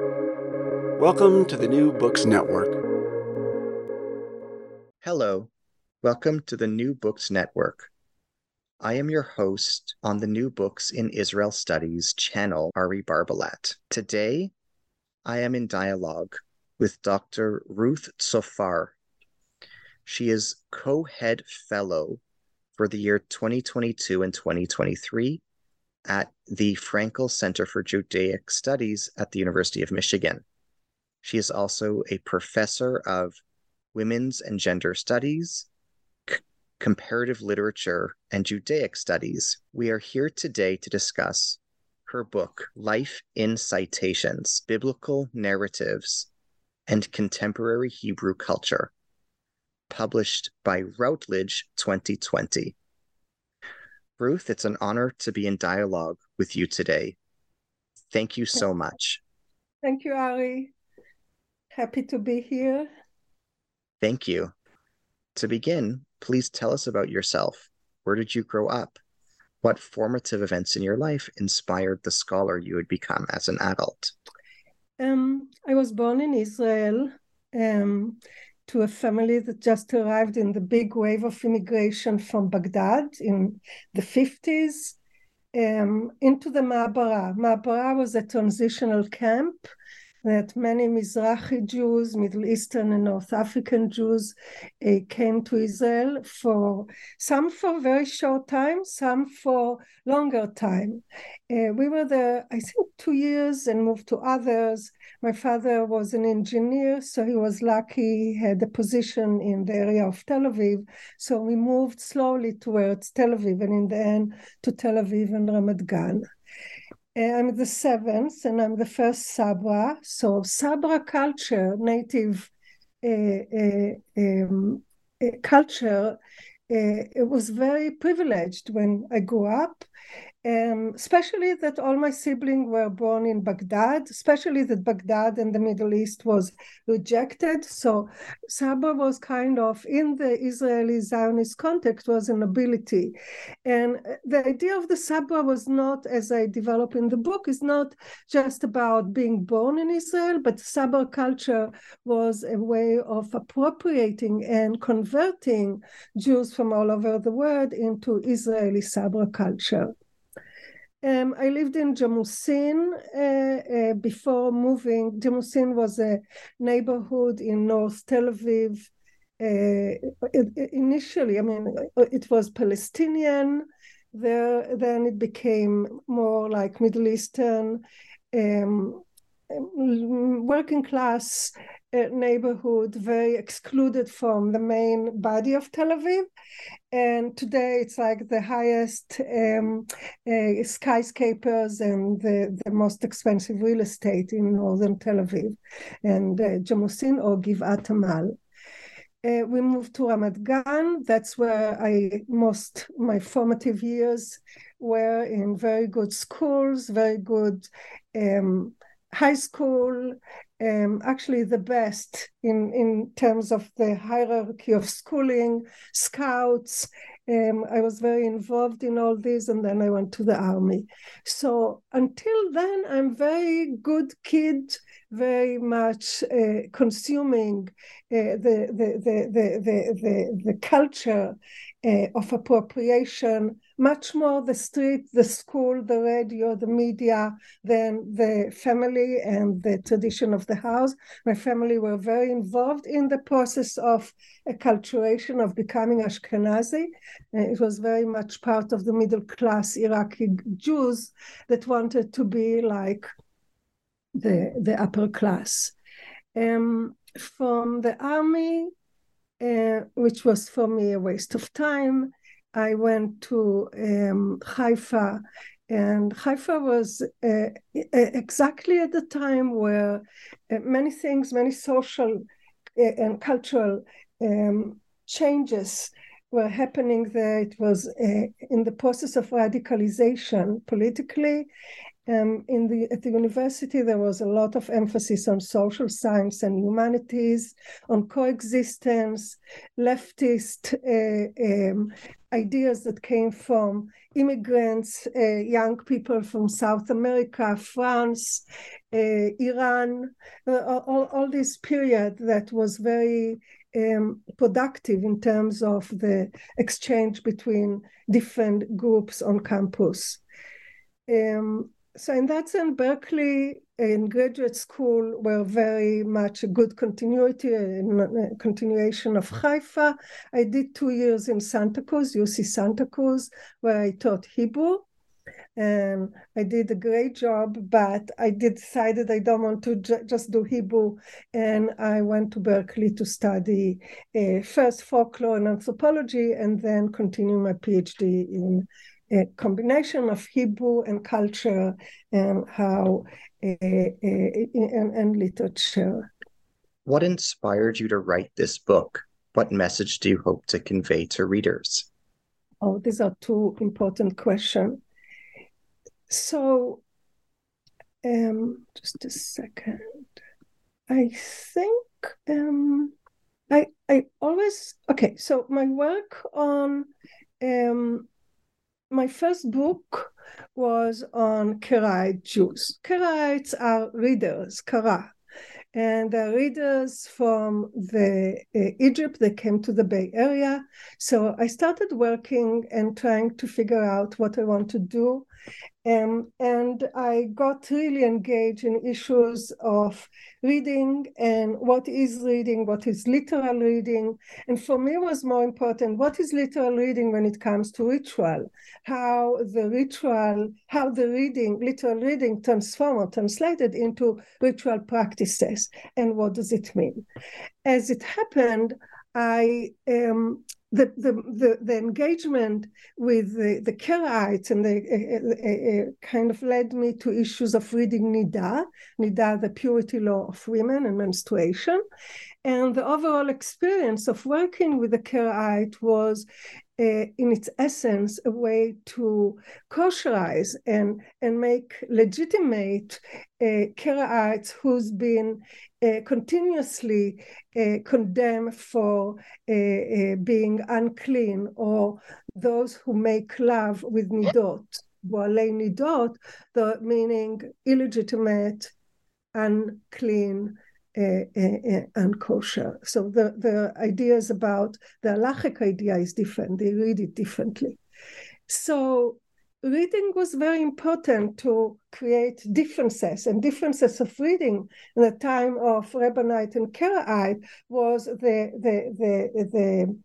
Welcome to the New Books Network. Hello, welcome to the New Books Network. I am your host on the New Books in Israel Studies channel, Ari Barbalat. Today, I am in dialogue with Dr. Ruth Tsoffar. She is co head fellow for the year 2022 and 2023 at the Frankel Center for Judaic Studies at the University of Michigan. She is also a professor of women's and gender studies, c- comparative literature, and Judaic studies. We are here today to discuss her book, Life in Citations Biblical Narratives and Contemporary Hebrew Culture, published by Routledge 2020. Ruth, it's an honor to be in dialogue with you today. Thank you so much. Thank you, Ari. Happy to be here. Thank you. To begin, please tell us about yourself. Where did you grow up? What formative events in your life inspired the scholar you would become as an adult? Um, I was born in Israel um, to a family that just arrived in the big wave of immigration from Baghdad in the 50s um, into the Ma'abara. Ma'abara was a transitional camp that many Mizrahi Jews, Middle Eastern and North African Jews uh, came to Israel for some for very short time, some for longer time. Uh, we were there, I think, two years and moved to others. My father was an engineer, so he was lucky, he had a position in the area of Tel Aviv. So we moved slowly towards Tel Aviv and in the end to Tel Aviv and Ramat Gan. I'm the seventh and I'm the first Sabra. So Sabra culture, native uh, uh, um, culture, it was very privileged when I grew up um, especially that all my siblings were born in Baghdad, especially that Baghdad and the Middle East was rejected. So Sabra was kind of in the Israeli Zionist context was a nobility. And the idea of the Sabra was not, as I develop in the book, is not just about being born in Israel, but Sabra culture was a way of appropriating and converting Jews from all over the world into Israeli Sabra culture. Um, I lived in Jamusin uh, uh, before moving. Jamusin was a neighborhood in North Tel Aviv. Uh, it, initially, I mean, it was Palestinian. There, then it became more like Middle Eastern, um, working class neighborhood, very excluded from the main body of Tel Aviv. And today it's like the highest um, uh, skyscrapers and the, the most expensive real estate in northern Tel Aviv, and uh, Jamusin or Givat Amal. Uh, we moved to Ramat Gan. That's where I most my formative years were in very good schools, very good um, high school, um, actually the best in, in terms of the hierarchy of schooling, scouts. Um, I was very involved in all this, and then I went to the army. So until then, I'm very good kid, very much uh, consuming uh, the, the, the, the, the, the, the culture uh, of appropriation much more the street, the school, the radio, the media than the family and the tradition of the house. My family were very involved in the process of acculturation of becoming Ashkenazi. it was very much part of the middle class Iraqi Jews that wanted to be like the, the upper class. Um, from the army, uh, which was for me a waste of time, I went to um, Haifa, and Haifa was uh, exactly at the time where uh, many things, many social uh, and cultural um, changes were happening there. It was uh, in the process of radicalization politically Um, in the at the university, there was a lot of emphasis on social science and humanities, on coexistence, leftist uh, um, ideas that came from immigrants, uh, young people from South America, France, uh, Iran, uh, all, all this period that was very um, productive in terms of the exchange between different groups on campus. Um, so in that sense, Berkeley in graduate school were very much a good continuity and uh, continuation of Haifa. I did two years in Santa Cruz, UC Santa Cruz, where I taught Hebrew. And I did a great job, but I decided I don't want to ju- just do Hebrew, and I went to Berkeley to study uh, first folklore and anthropology, and then continue my PhD in a combination of Hebrew and culture and how uh, uh, and, and literature. What inspired you to write this book? What message do you hope to convey to readers? Oh, these are two important questions. So, um, just a second. I think um, I I always okay. So my work on um, my first book was on Karaite Jews. Karaites are readers, Kara, and the readers from the uh, Egypt. They came to the Bay Area, so I started working and trying to figure out what I want to do. Um, and I got really engaged in issues of reading and what is reading, what is literal reading. And for me, was more important what is literal reading when it comes to ritual, how the ritual, how the reading, literal reading transformed or translated into ritual practices, and what does it mean. As it happened, I um, the, the, the, the, engagement with the, the Karaites and the uh, uh, kind of led me to issues of reading Nida, Nida, the purity law of women and menstruation. And the overall experience of working with the Karaite was uh, in its essence, a way to kosherize and, and make legitimate Karaites who's been uh, continuously uh, condemned for uh, uh, being unclean or those who make love with nidot, boalei nidot, the meaning illegitimate, unclean, uh, uh, and kosher. So the, the ideas about the halachic idea is different. They read it differently. So reading was very important to create differences and differences of reading in the time of Rabbinite and Karaite was the the the the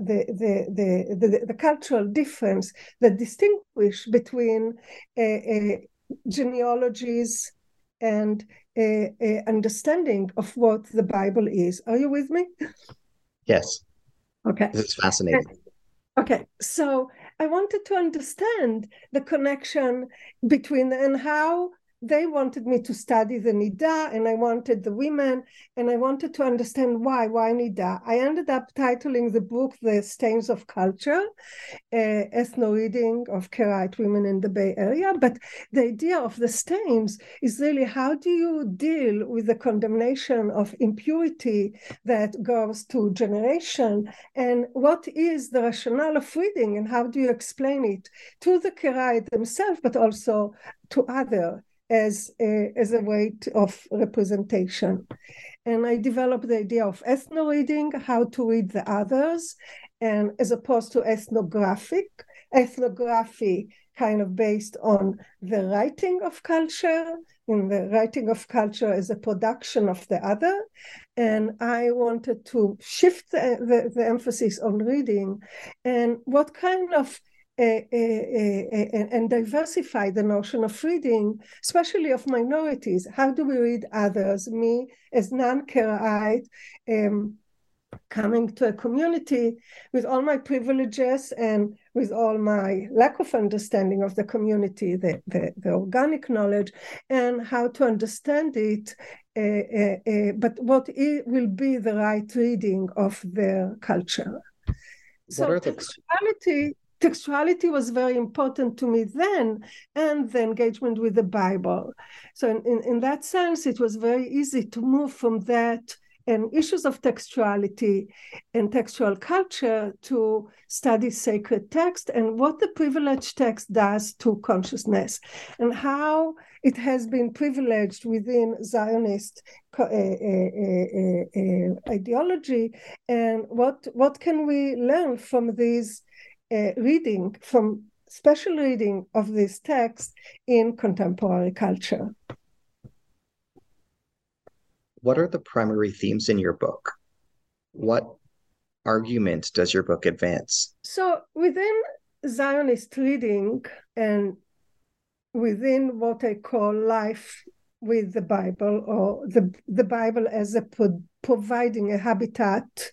the, the, the, the, the cultural difference that distinguish between uh, uh, genealogies and a, a understanding of what the Bible is. Are you with me? Yes. Okay. This is fascinating. Okay, so I wanted to understand the connection between and how they wanted me to study the Nida, and I wanted the women, and I wanted to understand why. Why Nida? I ended up titling the book "The Stains of Culture," uh, ethno reading of Karaite women in the Bay Area. But the idea of the stains is really how do you deal with the condemnation of impurity that goes to generation, and what is the rationale of reading, and how do you explain it to the Karaite themselves, but also to other as a, as a way of representation. And I developed the idea of ethno reading, how to read the others, and as opposed to ethnographic, ethnography kind of based on the writing of culture, in the writing of culture as a production of the other. And I wanted to shift the, the, the emphasis on reading and what kind of and diversify the notion of reading, especially of minorities. How do we read others? Me, as non-Karaite, um, coming to a community with all my privileges and with all my lack of understanding of the community, the, the, the organic knowledge, and how to understand it, uh, uh, uh, but what will be the right reading of their culture. What so, the textuality was very important to me then and the engagement with the bible. So in, in, in that sense it was very easy to move from that and issues of textuality and textual culture to study sacred text and what the privileged text does to consciousness and how it has been privileged within Zionist uh, uh, uh, ideology and what what can we learn from this reading from special reading of this text in contemporary culture what are the primary themes in your book? What argument does your book advance? So, within Zionist reading and within what I call life with the Bible, or the, the Bible as a pro- providing a habitat,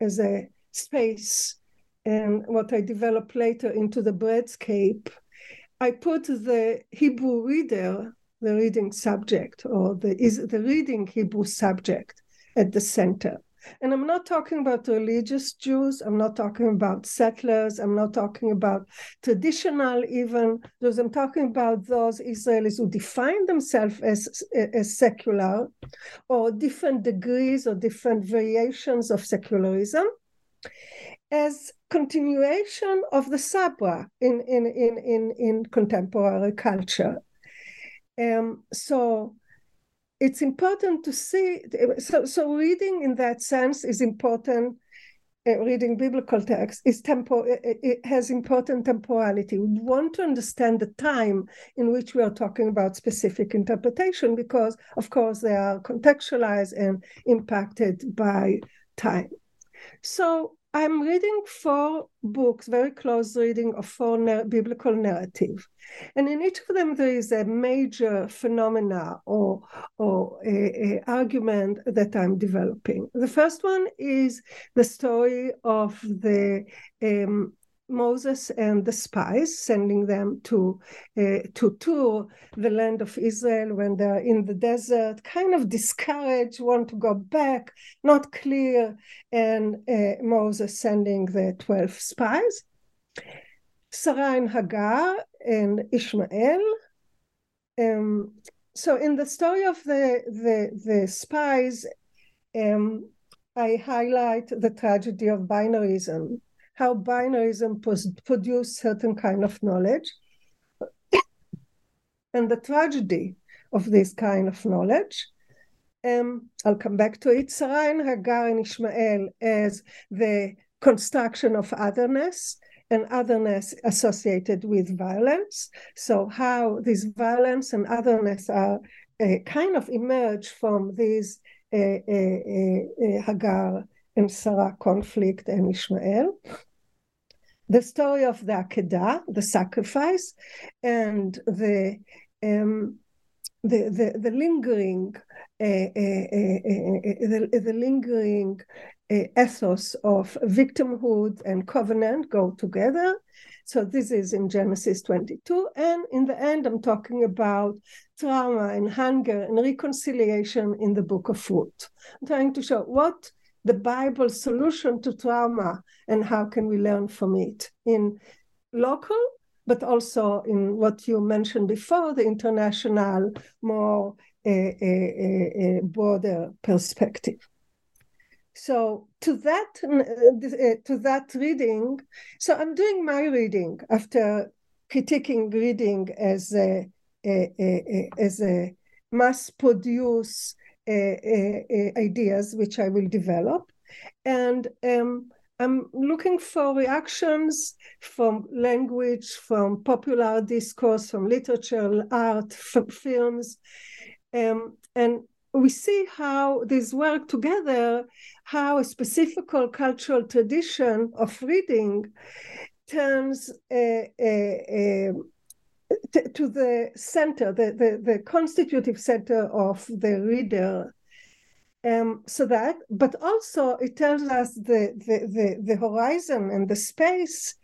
as a space, and what I develop later into the breadscape, I put the Hebrew reader the reading subject or the is the reading Hebrew subject at the center. And I'm not talking about religious Jews. I'm not talking about settlers. I'm not talking about traditional even those. I'm talking about those Israelis who define themselves as, as secular or different degrees or different variations of secularism as continuation of the sabra in, in, in, in, in contemporary culture. Um, so it's important to see. So, so reading in that sense is important. Uh, reading biblical text is tempo. It, has important temporality. We want to understand the time in which we are talking about specific interpretation because, of course, they are contextualized and impacted by time. So I'm reading four books, very close reading of four biblical narrative. And in each of them, there is a major phenomena or, or a, a argument that I'm developing. The first one is the story of the um, Moses and the spies, sending them to uh, to tour the land of Israel when they're in the desert, kind of discouraged, want to go back, not clear, and uh, Moses sending the twelve spies. Sarah and Hagar and Ishmael. Um, so in the story of the the, the spies, um, I highlight the tragedy of binarism how binarism produce certain kind of knowledge and the tragedy of this kind of knowledge. Um, I'll come back to it. Sarah Hagar and Ishmael as the construction of otherness and otherness associated with violence. So how this violence and otherness are uh, kind of emerge from these uh, uh, Hagar and Sarah conflict and Ishmael. The story of the Akedah, the sacrifice, and the um, the, the, the lingering uh, uh, uh, the, the lingering ethos of victimhood and covenant go together. So this is in Genesis 22. And in the end, I'm talking about trauma and hunger and reconciliation in the book of Ruth. I'm trying to show what the Bible solution to trauma and how can we learn from it in local, but also in what you mentioned before, the international, more a, a, a broader perspective. So to that uh, to that reading, so I'm doing my reading after critiquing reading as a, a, a as a mass produce uh, uh, uh, ideas which I will develop. And um, I'm looking for reactions from language, from popular discourse, from literature, art, from films. Um, and we see how these work together, how a specific cultural tradition of reading turns a, a, a to the center, the, the, the constitutive center of the reader. Um, so that, but also it tells us the, the, the, the horizon and the space,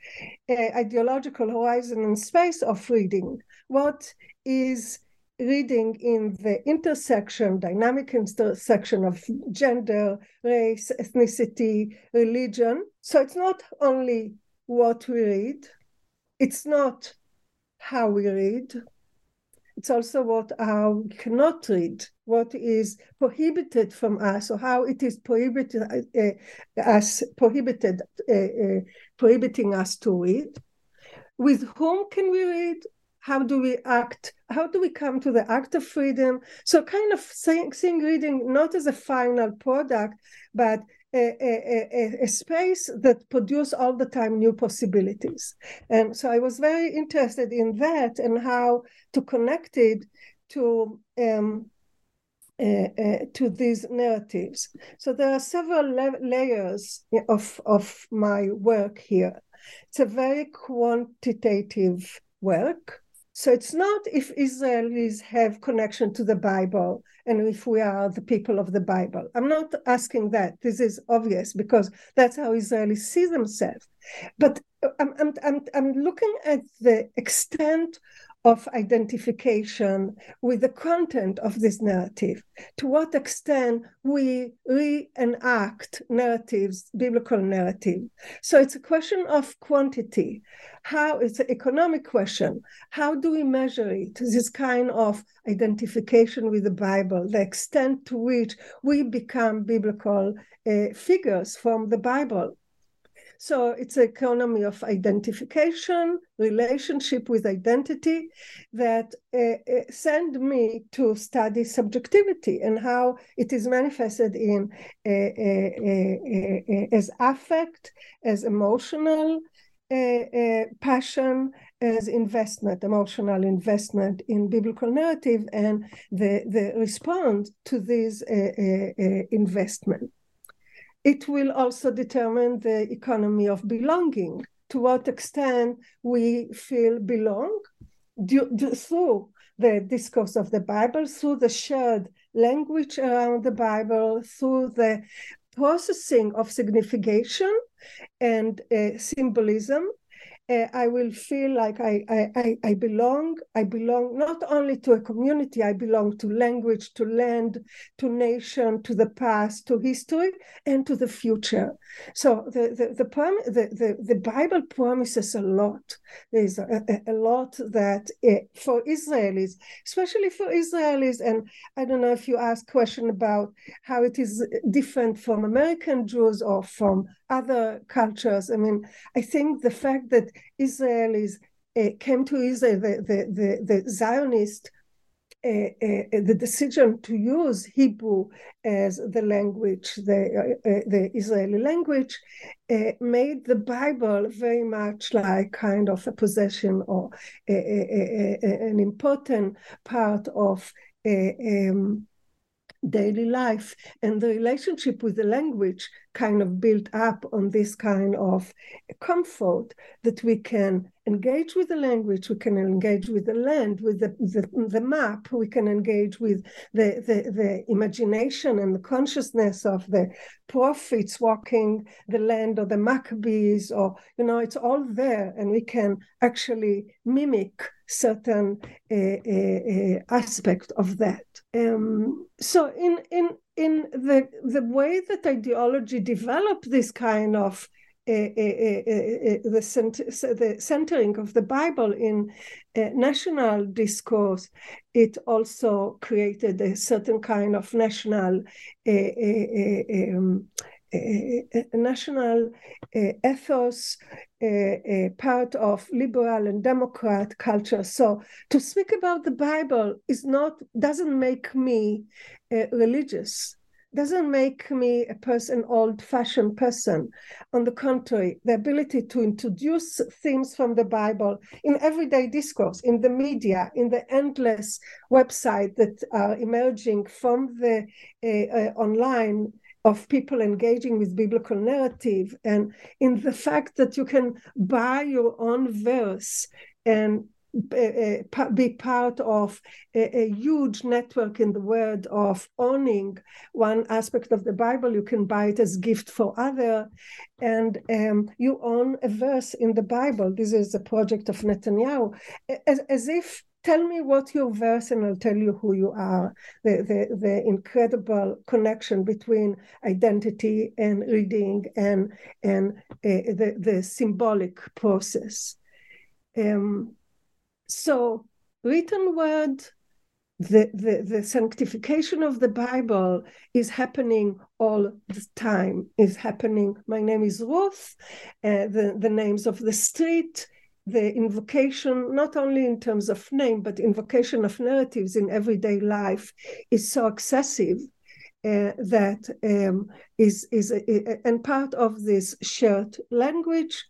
uh, ideological horizon and space of reading. What is reading in the intersection, dynamic intersection of gender, race, ethnicity, religion. So it's not only what we read, it's not how we read, it's also what how we cannot read, what is prohibited from us, or how it is prohibited uh, us prohibited uh, uh, prohibiting us to read. With whom can we read? How do we act? How do we come to the act of freedom? So, kind of seeing, seeing reading not as a final product, but a, a, a, space that produce all the time new possibilities. And so I was very interested in that and how to connect it to um, uh, uh, to these narratives. So there are several la- layers of of my work here. It's a very quantitative work. So it's not if Israelis have connection to the Bible and if we are the people of the Bible. I'm not asking that. This is obvious because that's how Israelis see themselves. But uh, I'm, I'm, I'm, I'm looking at the extent of identification with the content of this narrative. To what extent we reenact narratives, biblical narrative. So it's a question of quantity. How it's an economic question. How do we measure it? This kind of identification with the Bible, the extent to which we become biblical uh, figures from the Bible. So it's an economy of identification, relationship with identity that uh, uh, send me to study subjectivity and how it is manifested in uh, uh, uh as affect, as emotional uh, passion, as investment, emotional investment in biblical narrative, and the the response to this investment. It will also determine the economy of belonging, to what extent we feel belong? Due, due, through the discourse of the Bible, through the shared language around the Bible, through the processing of signification and uh, symbolism uh, I will feel like I, I, I belong. I belong not only to a community, I belong to language, to land, to nation, to the past, to history, and to the future. So the, the, the, the, the, the Bible promises a lot. There's a, a, a lot that uh, for Israelis, especially for Israelis, and I don't know if you ask question about how it is different from American Jews or from other cultures. I mean, I think the fact that Israelis uh, came to Israel, the, the, the, the Zionist, uh, uh, the decision to use Hebrew as the language, the, the Israeli language, made the Bible very much like kind of a possession or a, a, a, an important part of um, daily life and the relationship with the language kind of built up on this kind of comfort that we can engage with the language, we can engage with the land, with the, the, the map, we can engage with the, the, the imagination and the consciousness of the prophets walking the land or the Maccabees, or, you know, it's all there, and we can actually mimic certain uh, uh, aspect of that. Um, so in in in the the way that ideology developed this kind of uh, uh, uh, the, cent- the centering of the Bible in national discourse, it also created a certain kind of national um, Eh, eh, eh, national ethos, a, part of liberal and democrat culture. So to speak about the Bible is not doesn't make me religious doesn't make me a person old-fashioned person on the contrary the ability to introduce themes from the bible in everyday discourse in the media in the endless website that are emerging from the uh, uh, online of people engaging with biblical narrative and in the fact that you can buy your own verse and uh, be part of a, a, huge network in the world of owning one aspect of the Bible. You can buy it as gift for other, and um, you own a verse in the Bible. This is a project of Netanyahu, as, as if tell me what your verse and I'll tell you who you are. The, the, the incredible connection between identity and reading and, and uh, the, the symbolic process. um, so written word the, the, the sanctification of the Bible is happening all the time, is happening. My name is Ruth, uh, the, the names of the street, the invocation, not only in terms of name, but invocation of narratives in everyday life is so excessive uh, that um, is is a, a, and part of this shared language.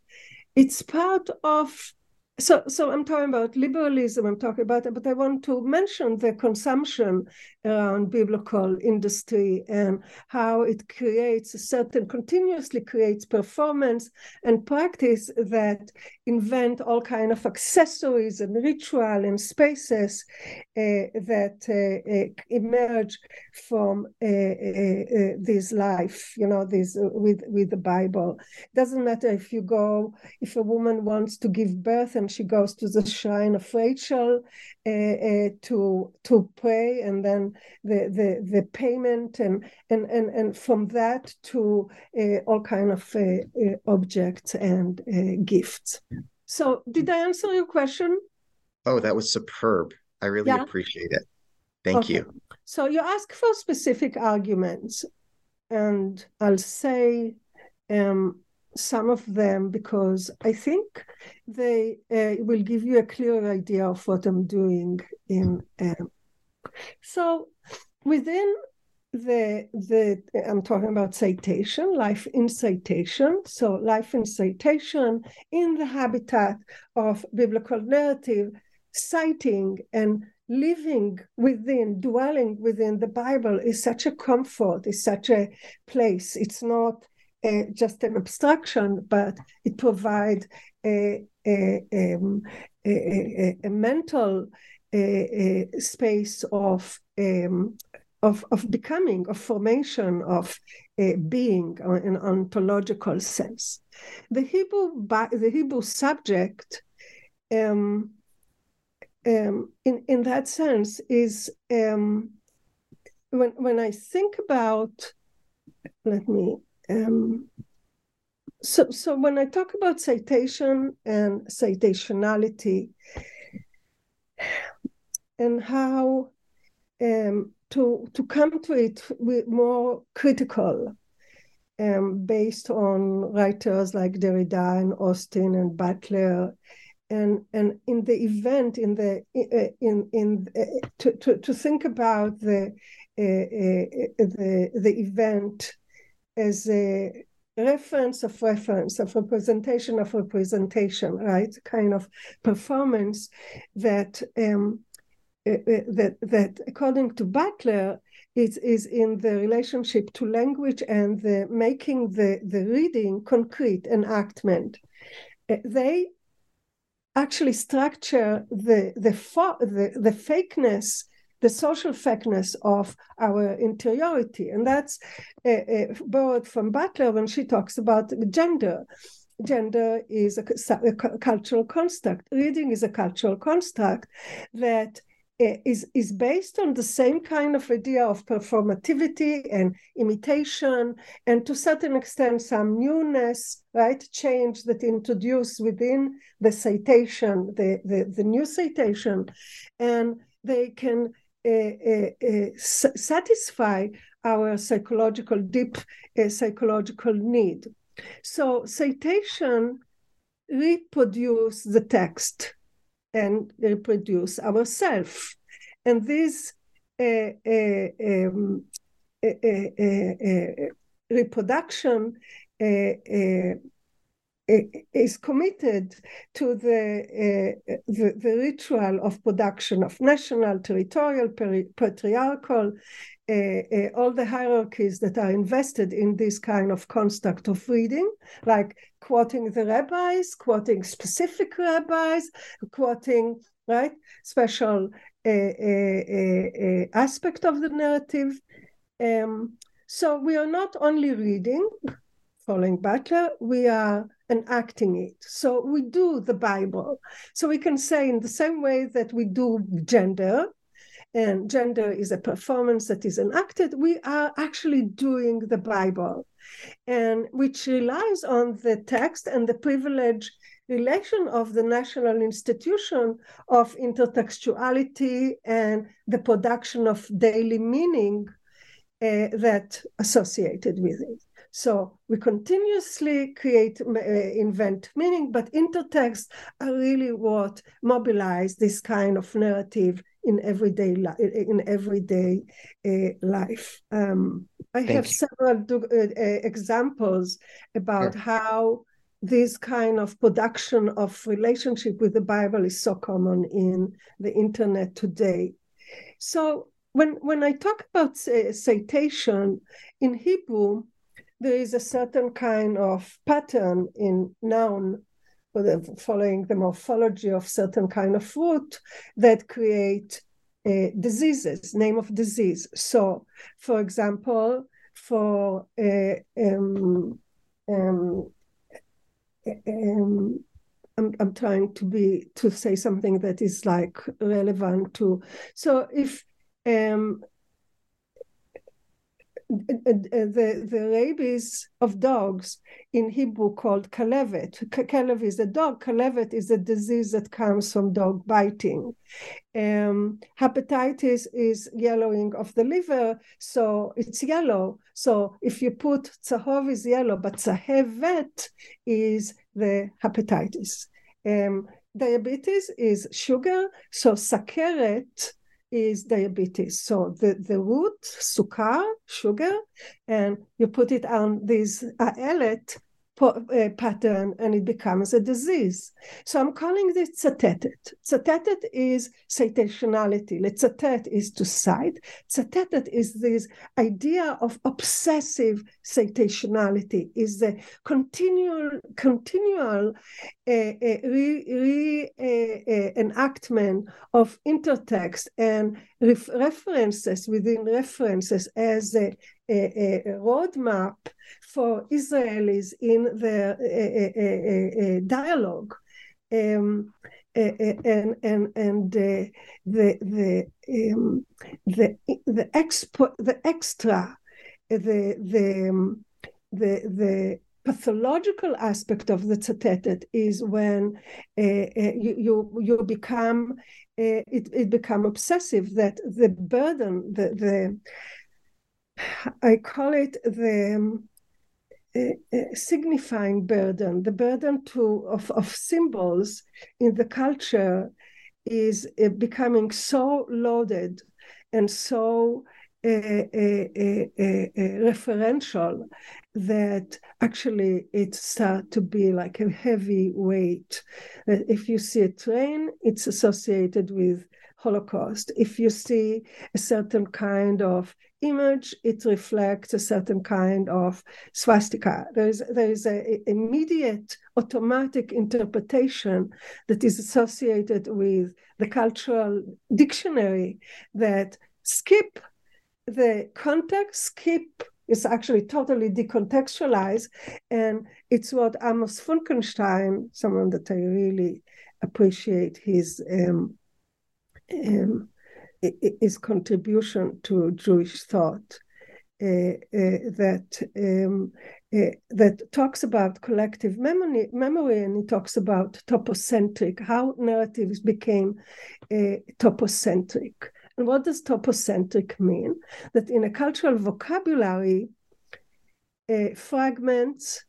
It's part of so so i'm talking about liberalism i'm talking about but i want to mention the consumption around biblical industry and how it creates a certain continuously creates performance and practice that invent all kind of accessories and ritual and spaces uh, that uh, uh, emerge from uh, uh, uh, this life you know this with with the bible. Doesn't matter if you go if a woman wants to give birth and she goes to the shrine of Rachel uh, uh, to to pray, and then the the the payment, and and and and from that to uh, all kind of uh, uh, objects and uh, gifts. So, did I answer your question? Oh, that was superb. I really yeah. appreciate it. Thank okay. you. So you ask for specific arguments, and I'll say um, some of them because I think they uh, will give you a clear idea of what I'm doing in. Um, so within the the I'm talking about citation, life in citation. So life in citation in the habitat of biblical narrative, citing and living within, dwelling within the Bible is such a comfort, is such a place. It's not uh, just an abstraction, but it provides a, a, um, a, a mental space of um, of, of becoming, of formation, of uh, being uh, in ontological sense. The Hebrew, the Hebrew subject, um, um, in in that sense, is um, when when I think about, let me um, so, so when I talk about citation and citationality, and how um, to to come to it with more critical, um, based on writers like Derrida and Austin and Butler, and and in the event in the uh, in in uh, to, to to think about the uh, uh the the event as a reference of reference, of representation of representation, right? Kind of performance that um, that that according to Butler, it is in the relationship to language and the making the the reading concrete enactment. Uh, they actually structure the the, fo- the the fakeness the social fakeness of our interiority. And that's uh, uh, borrowed from Butler when she talks about gender. Gender is a, a cultural construct. Reading is a cultural construct that uh, Uh, is is based on the same kind of idea of performativity and imitation and to certain extent some newness right change that introduced within the citation the the, the new citation and they can uh, uh, satisfy our psychological deep psychological need. So citation reproduce the text and reproduce ourselves. and this uh, uh, um, uh, reproduction is committed to the, uh, the, the, ritual of production of national, territorial, patriarchal, uh, uh, all the hierarchies that are invested in this kind of construct of reading, like quoting the rabbis, quoting specific rabbis, quoting right special uh, uh, uh, aspect of the narrative. Um, so we are not only reading, following Butler, we are enacting it. So we do the Bible. So we can say in the same way that we do gender, and gender is a performance that is enacted, we are actually doing the Bible, and which relies on the text and the privilege relation of the national institution of intertextuality and the production of daily meaning uh, that associated with it. So we continuously create, uh, invent meaning, but intertexts are really what mobilize this kind of narrative in everyday li- in everyday uh, life. Um, I Thank have you. several do- uh, uh, examples about sure. how this kind of production of relationship with the Bible is so common in the internet today. So when when I talk about citation in Hebrew, there is a certain kind of pattern in noun following the morphology of certain kind of root that create uh, diseases name of disease. So for example for uh, um, um, um, I'm, I'm trying to be to say something that is like relevant to so if um, the, the rabies of dogs in Hebrew called kalevet. Kalev is a dog, kalevet is a disease that comes from dog biting. Um, hepatitis is yellowing of the liver, so it's yellow. So if you put tzahov is yellow, but tzahevet is the hepatitis. Um, diabetes is sugar, so sakeret is diabetes. So the, the root, sukar, sugar, and you put it on this aelet uh, pattern and it becomes a disease. So I'm calling this tzatetet. Tzatetet is citationality. Letzatet is to cite. Tzatetet is this idea of obsessive citationality, is the continual, continual uh, uh, re, re uh, uh enactment of intertext and ref- references within references as a, a, a roadmap for Israelis in their dialogue. Um, and and and uh, the the um, the the expo the extra the the um, the the pathological aspect of the tzatetet is when uh, uh, you, you you become uh, it it become obsessive that the burden the the I call it the um, signifying burden, the burden to of, of symbols in the culture is uh, becoming so loaded and so uh, uh, referential that actually it start to be like a heavy weight. Uh, if you see a train, it's associated with Holocaust. If you see a certain kind of image, it reflects a certain kind of swastika. There is there is a, immediate automatic interpretation that is associated with the cultural dictionary that skip the context, skip is actually totally decontextualized, and it's what Amos Funkenstein, someone that I really appreciate his um, um, his contribution to Jewish thought uh, uh, that um, uh, that talks about collective memory, memory, and he talks about topocentric, how narratives became uh, topocentric. And what does topocentric mean? That in a cultural vocabulary, uh, fragments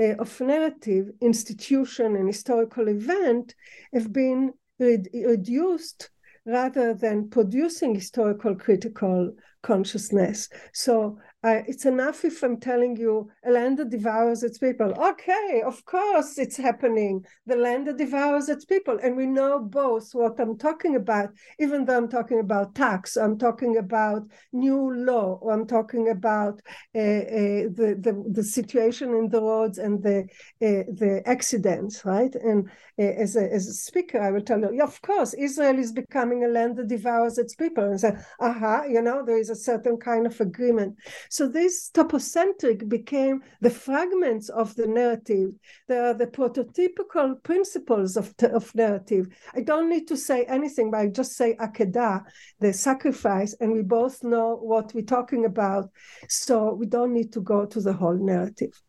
uh, of narrative, institution, and historical event have been reduced rather than producing historical critical consciousness. So uh, it's enough if I'm telling you a land that devours its people. Okay, of course it's happening. The land that devours its people. And we know both what I'm talking about, even though I'm talking about tax, I'm talking about new law, or I'm talking about uh, uh, the, the, the situation in the roads and the, uh, the accidents, right? And uh, as, a, as a speaker, I will tell you, yeah, of course, Israel is becoming a land that devours its people. And say, aha, you know, there is a certain kind of agreement. So this topocentric became the fragments of the narrative. They are the prototypical principles of, of narrative. I don't need to say anything, but I just say akedah, the sacrifice, and we both know what we're talking about. So we don't need to go to the whole narrative.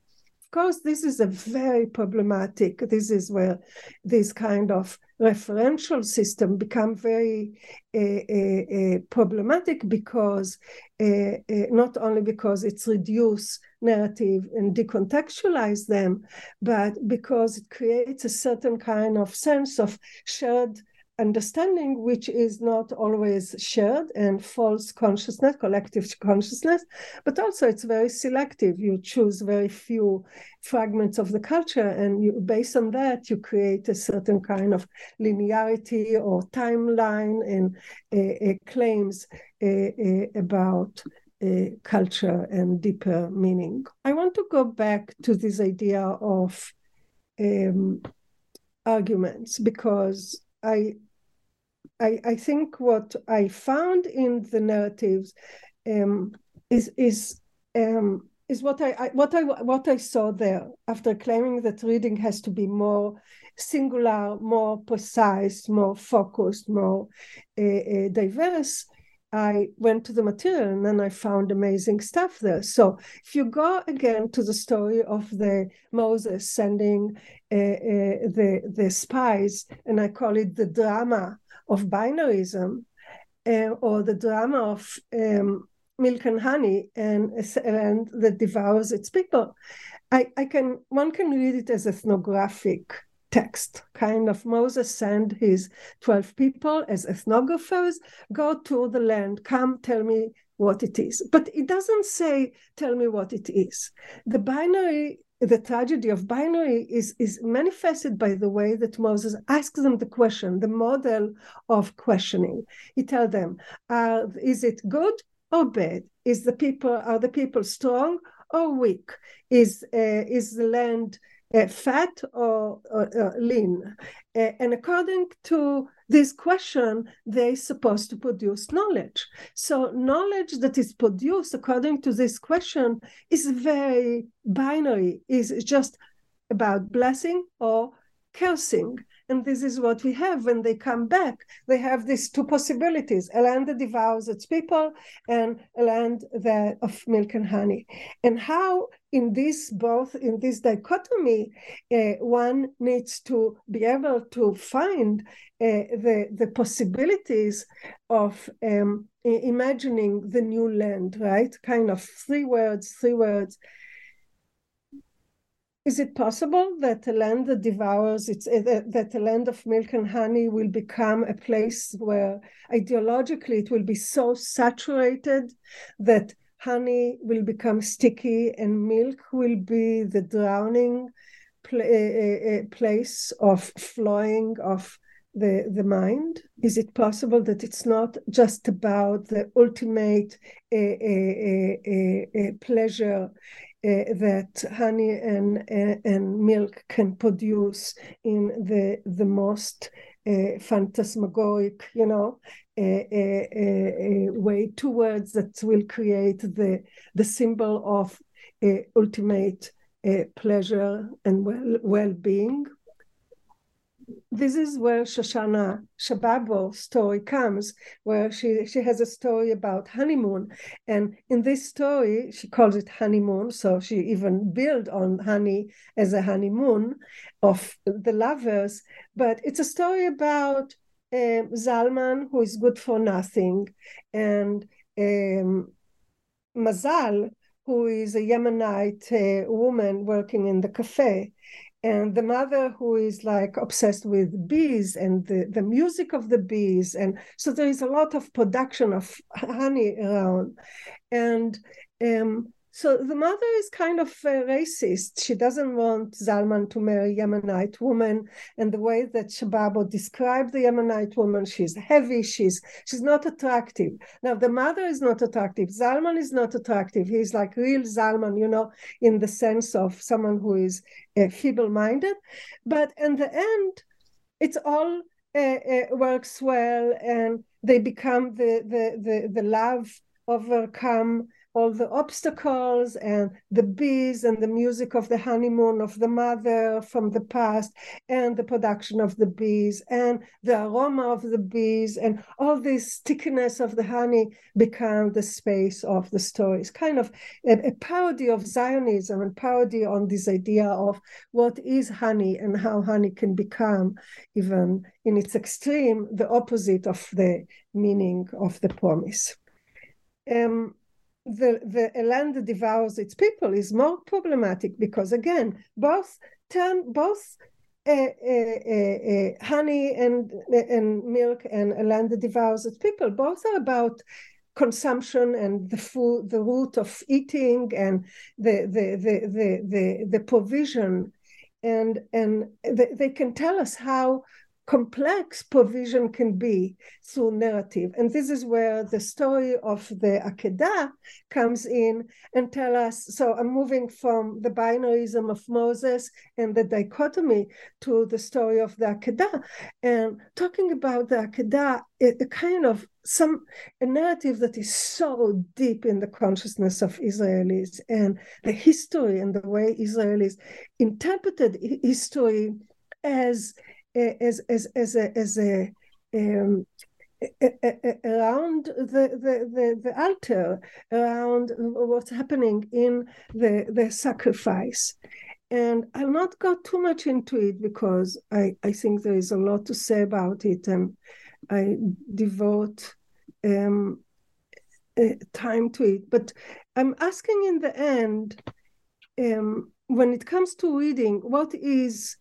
Course, this is a very problematic. This is where this kind of referential system become very uh, uh, uh, problematic because not only because it's reduce narrative and decontextualize them, but because it creates a certain kind of sense of shared understanding which is not always shared and false consciousness collective consciousness but also it's very selective. You choose very few fragments of the culture and you based on that you create a certain kind of linearity or timeline and uh, uh, claims uh, about culture and deeper meaning. I want to go back to this idea of um, arguments because I I, I think what I found in the narratives um, is is um, is what I, I, what I what I saw there after claiming that reading has to be more singular, more precise, more focused, more uh, uh, diverse. I went to the material and then I found amazing stuff there. So if you go again to the story of the Moses sending uh, uh the the spies, and I call it the drama of binarism uh, or the drama of um, milk and honey and and that devours its people. I, I can one can read it as ethnographic text, kind of Moses sent his 12 people as ethnographers, go to the land, come tell me what it is. But it doesn't say, tell me what it is. The binary the tragedy of binary is, is manifested by the way that Moses asks them the question, the model of questioning. He tells them, uh, is it good or bad? Is the people are the people strong or weak? Is uh, is the land uh, fat or, lean? Uh, and according to this question, they're supposed to produce knowledge. So knowledge that is produced according to this question is very binary, is just about blessing or cursing. And this is what we have when they come back. They have these two possibilities a land that devours its people and a land that of milk and honey. And how in this both in this dichotomy, uh, one needs to be able to find uh, the, the possibilities of um, imagining the new land, right? Kind of three words, three words is it possible that a land that devours its uh, that a land of milk and honey will become a place where ideologically it will be so saturated that honey will become sticky and milk will be the drowning pl- uh, eh, uh, eh, eh, place of flowing of the, the mind? Is it possible that it's not just about the ultimate pleasure that honey and and milk can produce in the the most phantasmagoric, you know, a way towards that will create the the symbol of ultimate pleasure and well well being this is where Shoshana Shababo story comes, where she, she has a story about honeymoon. And in this story, she calls it honeymoon. So she even built on honey as a honeymoon of the lovers. But it's a story about um, Zalman, who is good for nothing, and um, Mazal, who is a Yemenite uh, woman working in the cafe and the mother who is like obsessed with bees and the, the music of the bees and so there is a lot of production of honey around and um, so the mother is kind of racist. She doesn't want Zalman to marry a Yemenite woman. And the way that Shababo described the Yemenite woman, she's heavy, she's she's not attractive. Now the mother is not attractive. Zalman is not attractive. He's like real Zalman, you know, in the sense of someone who is uh, feeble-minded. But in the end, it's all uh, uh, works well, and they become the the the, the love overcome all the obstacles and the bees and the music of the honeymoon of the mother from the past and the production of the bees and the aroma of the bees and all this stickiness of the honey become the space of the story. It's kind of a, a parody of Zionism and parody on this idea of what is honey and how honey can become even in its extreme the opposite of the meaning of the promise. Um, the, the land devours its people is more problematic because again both turn both uh, uh, uh, honey and and milk and a land devours its people both are about consumption and the food the root of eating and the the the the the, the provision. And and they, they can tell us how complex provision can be through narrative. And this is where the story of the Akedah comes in and tell us, so I'm moving from the binarism of Moses and the dichotomy to the story of the Akedah. And talking about the Akedah, a kind of some a narrative that is so deep in the consciousness of Israelis and the history and the way Israelis interpreted history as as as as a as a um, around the, the, the, the altar, around what's happening in the, the sacrifice. And I'll not go too much into it because I, I think there is a lot to say about it, and I devote um, time to it. But I'm asking in the end, um, when it comes to reading, what is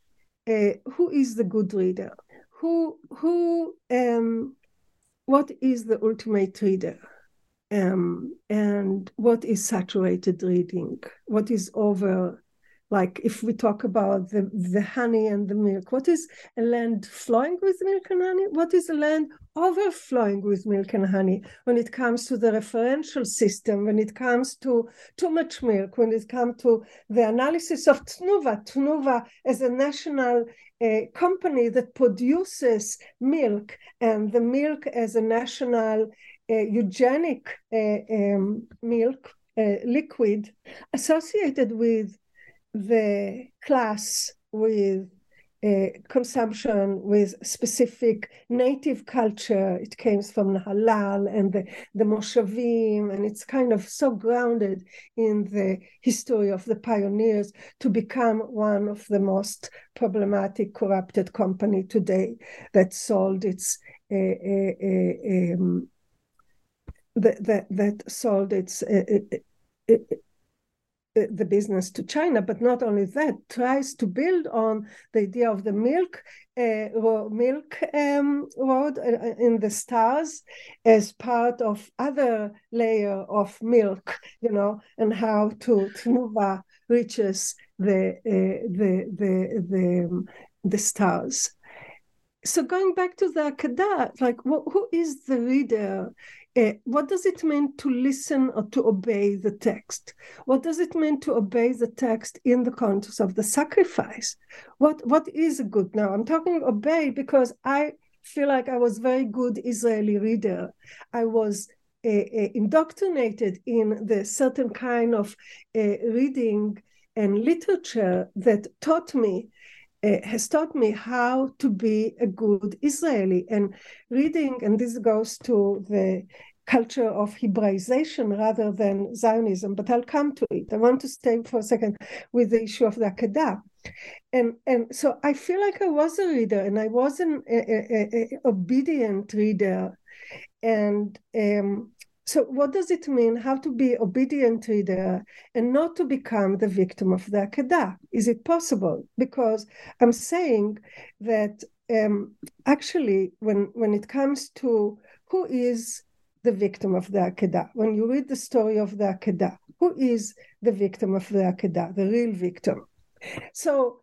uh, who is the good reader? Who who um, what is the ultimate reader? Um, and what is saturated reading? What is over like if we talk about the, the honey and the milk, what is a land flowing with milk and honey? What is a land overflowing with milk and honey when it comes to the referential system, when it comes to too much milk, when it comes to the analysis of Tnuva, Tnuva as a national uh, company that produces milk and the milk as a national uh, eugenic uh, um, milk uh, liquid associated with the class with uh, consumption with specific native culture. It comes from Nahalal and the, the Moshavim, and it's kind of so grounded in the history of the pioneers to become one of the most problematic, corrupted company today that sold its uh, uh, um, that, that that sold its the business to China, but not only that, tries to build on the idea of the milk uh, milk um, road uh, in the stars as part of other layer of milk, you know, and how to Tnuva reaches the uh, the the the um, the stars. So going back to the Akedah, like who is the reader uh, what does it mean to listen or to obey the text? What does it mean to obey the text in the context of the sacrifice? What what is good now? I'm talking obey because I feel like I was very good Israeli reader. I was uh, uh, indoctrinated in the certain kind of reading and literature that taught me uh, has taught me how to be a good Israeli. And reading, and this goes to the culture of Hebraization rather than Zionism, but I'll come to it. I want to stay for a second with the issue of the Akedah. And, and so I feel like I was a reader and I was an a, a, a obedient reader. And um, so, what does it mean? How to be obedient reader and not to become the victim of the Akedah? Is it possible? Because I'm saying that um, actually, when when it comes to who is the victim of the Akedah, when you read the story of the Akedah, who is the victim of the Akedah, the real victim? So,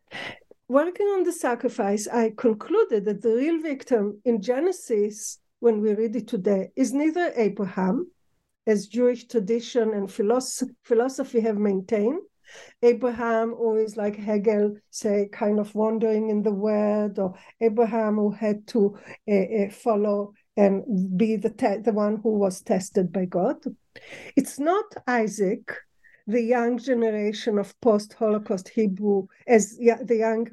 working on the sacrifice, I concluded that the real victim in Genesis when we read it today is neither Abraham, as Jewish tradition and philosophy, have maintained. Abraham, is like Hegel, say, kind of wandering in the world, or Abraham who had to uh, follow and be the te- the one who was tested by God. It's not Isaac, the young generation of post-Holocaust Hebrew, as the young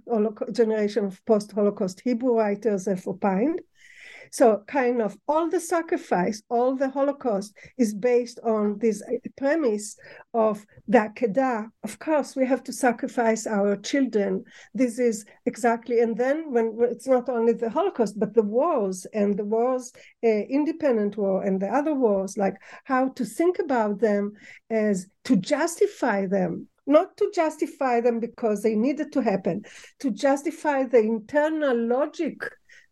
generation of post-Holocaust Hebrew writers have opined. So, kind of all the sacrifice, all the Holocaust is based on this premise of the Akedah. Of course, we have to sacrifice our children. This is exactly, and then when it's not only the Holocaust, but the wars and the wars, uh, independent war and the other wars, like how to think about them as to justify them not to justify them because they needed to happen, to justify the internal logic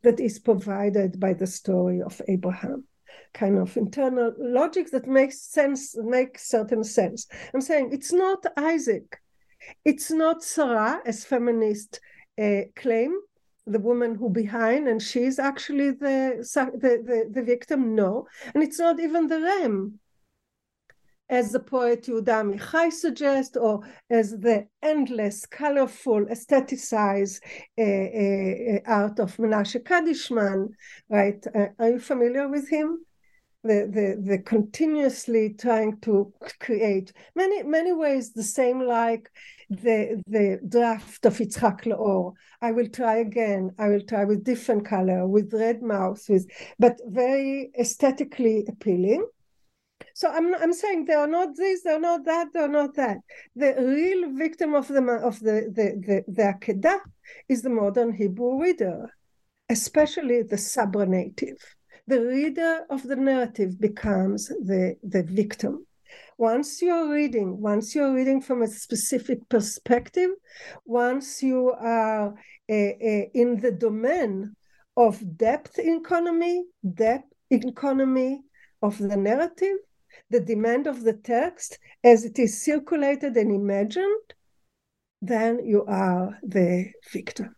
that is provided by the story of Abraham. Kind of internal logic that makes sense, makes certain sense. I'm saying it's not Isaac, it's not Sarah, as feminists uh, claim, the woman who behind, and she's actually the, the, the, the victim. No, and it's not even the Rem as the poet Yehuda suggests, or as the endless, colorful, aestheticized uh, uh, art of Menashe Kadishman, right? Uh, are you familiar with him? The, the, the continuously trying to create many many ways the same like the the draft of Yitzhak Laor. I will try again. I will try with different color, with red mouth, with but very aesthetically appealing so I'm I'm saying they are not this, they're not that, they're not that. The real victim of the of the the the, the Akedah is the modern Hebrew reader, especially the Sabra native. The reader of the narrative becomes the, the victim. Once you're reading, once you're reading from a specific perspective, once you are uh, uh, in the domain of depth economy, depth economy of the narrative, the demand of the text as it is circulated and imagined, then you are the victim.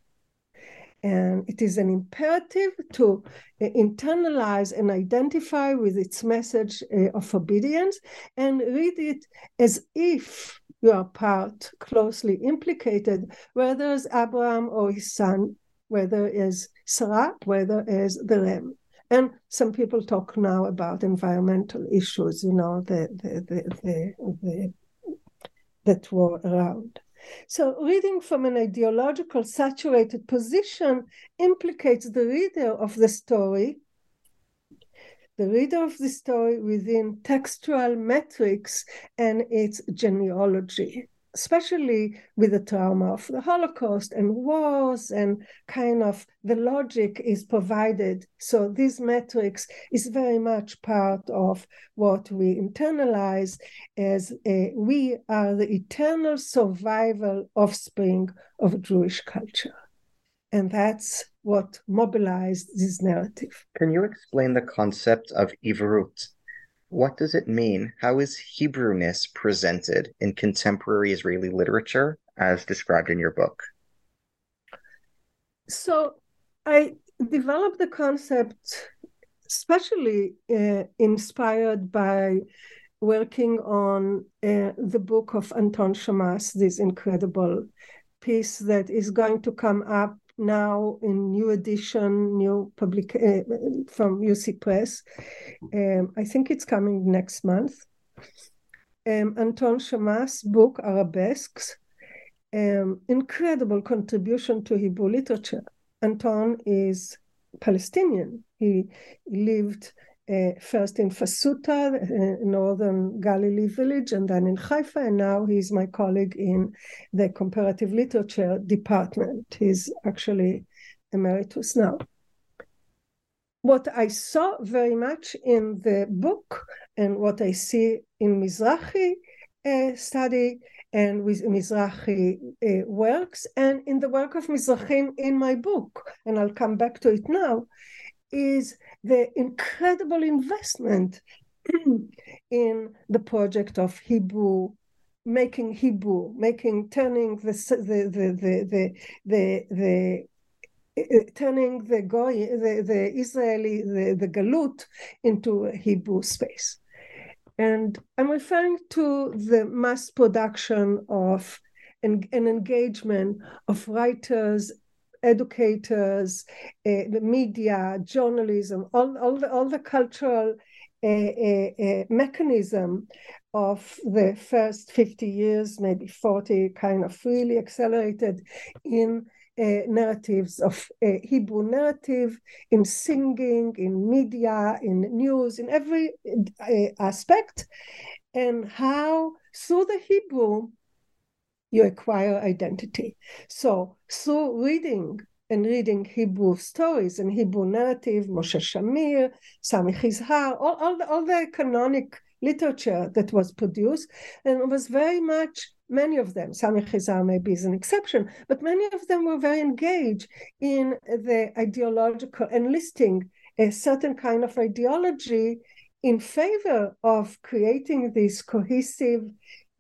And it is an imperative to uh, internalize and identify with its message uh, of obedience and read it as if you are part closely implicated, whether as Abraham or his son, whether as Sarah, whether as the Rem. And some people talk now about environmental issues, you know, the, the, the, the, that were around. So, reading from an ideological saturated position implicates the reader of the story, the reader of the story within textual metrics and its genealogy especially with the trauma of the Holocaust and wars, and kind of the logic is provided. So, these metrics is very much part of what we internalize as a, we are the eternal survival offspring of Jewish culture. And that's what mobilized this narrative. Can you explain the concept of Ivrut what does it mean? How is Hebrewness presented in contemporary Israeli literature as described in your book? So I developed the concept, especially uh, inspired by working on uh, the book of Anton Shamas, this incredible piece that is going to come up now in new edition, new public uh, from UC Press. Um, I think it's coming next month. Um, Anton Shamas' book Arabesques, um, incredible contribution to Hebrew literature. Anton is Palestinian. He lived uh, first in Fasuta, uh, northern Galilee village, and then in Haifa, and now he's my colleague in the comparative literature department. He's actually emeritus now. What I saw very much in the book and what I see in Mizrahi uh, study and with Mizrahi uh, works and in the work of Mizrahim in my book, and I'll come back to it now, is the incredible investment in the project of Hebrew, making Hebrew, making turning the the the the the, the, the turning the goy the, the Israeli the, the galut into a Hebrew space. And I'm referring to the mass production of an, an engagement of writers educators, uh, the media, journalism, all, all, the, all the cultural a, a, mechanism of the first 50 years, maybe 40, kind of really accelerated in uh, narratives of uh, Hebrew narrative, in singing, in media, in news, in every uh, aspect, and how through the Hebrew you acquire identity. So through reading and reading Hebrew stories and Hebrew narrative, Moshe Shamir, Sami Chizhar, all, all, the, all the canonic literature that was produced, and it was very much many of them, Sami Chizhar maybe is an exception, but many of them were very engaged in the ideological enlisting a certain kind of ideology in favor of creating this cohesive,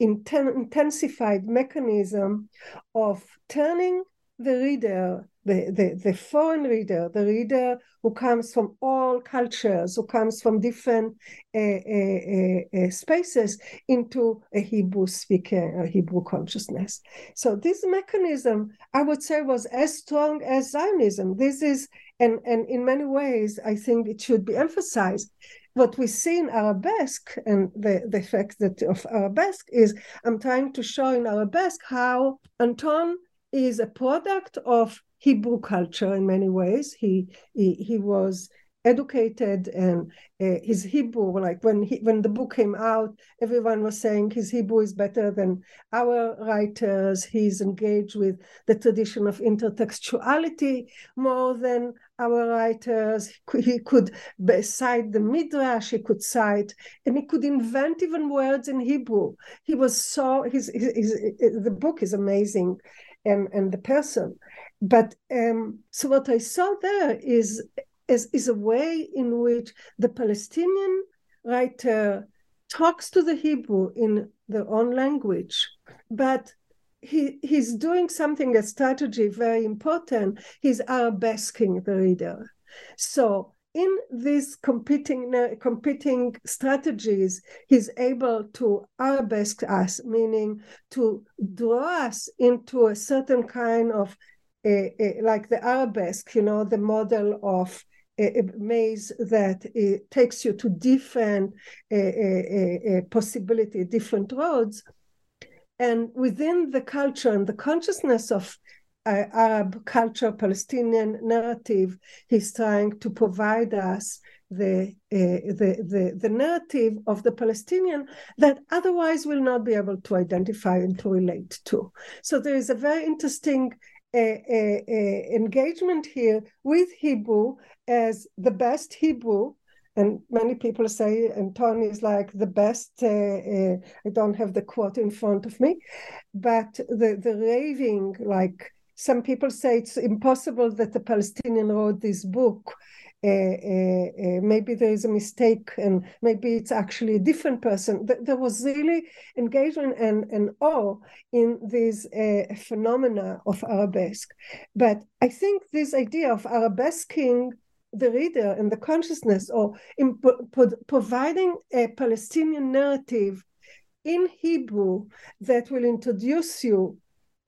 inten- intensified mechanism of turning the reader the, the, the foreign reader, the reader who comes from all cultures, who comes from different uh, uh, uh, spaces, into a Hebrew speaker, a Hebrew consciousness. So this mechanism, I would say, was as strong as Zionism. This is, and, and in many ways, I think it should be emphasized. What we see in Arabesque and the, the effect that of Arabesque is I'm trying to show in Arabesque how Anton is a product of Hebrew culture in many ways. He he, he was educated and uh, his Hebrew, like when he, when the book came out, everyone was saying his Hebrew is better than our writers. He's engaged with the tradition of intertextuality more than our writers. He could cite the midrash. He could cite, and he could invent even words in Hebrew. He was so his, his, his the book is amazing, and and the person. But um, so what I saw there is, is, is a way in which the Palestinian writer talks to the Hebrew in their own language, but he, he's doing something, a strategy very important. He's arabesquing the reader. So in these competing uh, competing strategies, he's able to arabesque us, meaning to draw us into a certain kind of like the arabesque, you know, the model of a, maze that it takes you to different a possibility, different roads. And within the culture and the consciousness of uh, Arab culture, Palestinian narrative, he's trying to provide us the, uh, the, the, the narrative of the Palestinian that otherwise will not be able to identify and to relate to. So there is a very interesting a, a, a engagement here with Hebrew as the best Hebrew and many people say Anton is like the best. Uh, uh, I don't have the quote in front of me, but the the raving like some people say it's impossible that the Palestinian wrote this book uh, uh, uh, maybe there is a mistake and maybe it's actually a different person. There was really engagement and, and awe in this phenomena of arabesque. But I think this idea of arabesquing the reader and the consciousness or in pro- providing a Palestinian narrative in Hebrew that will introduce you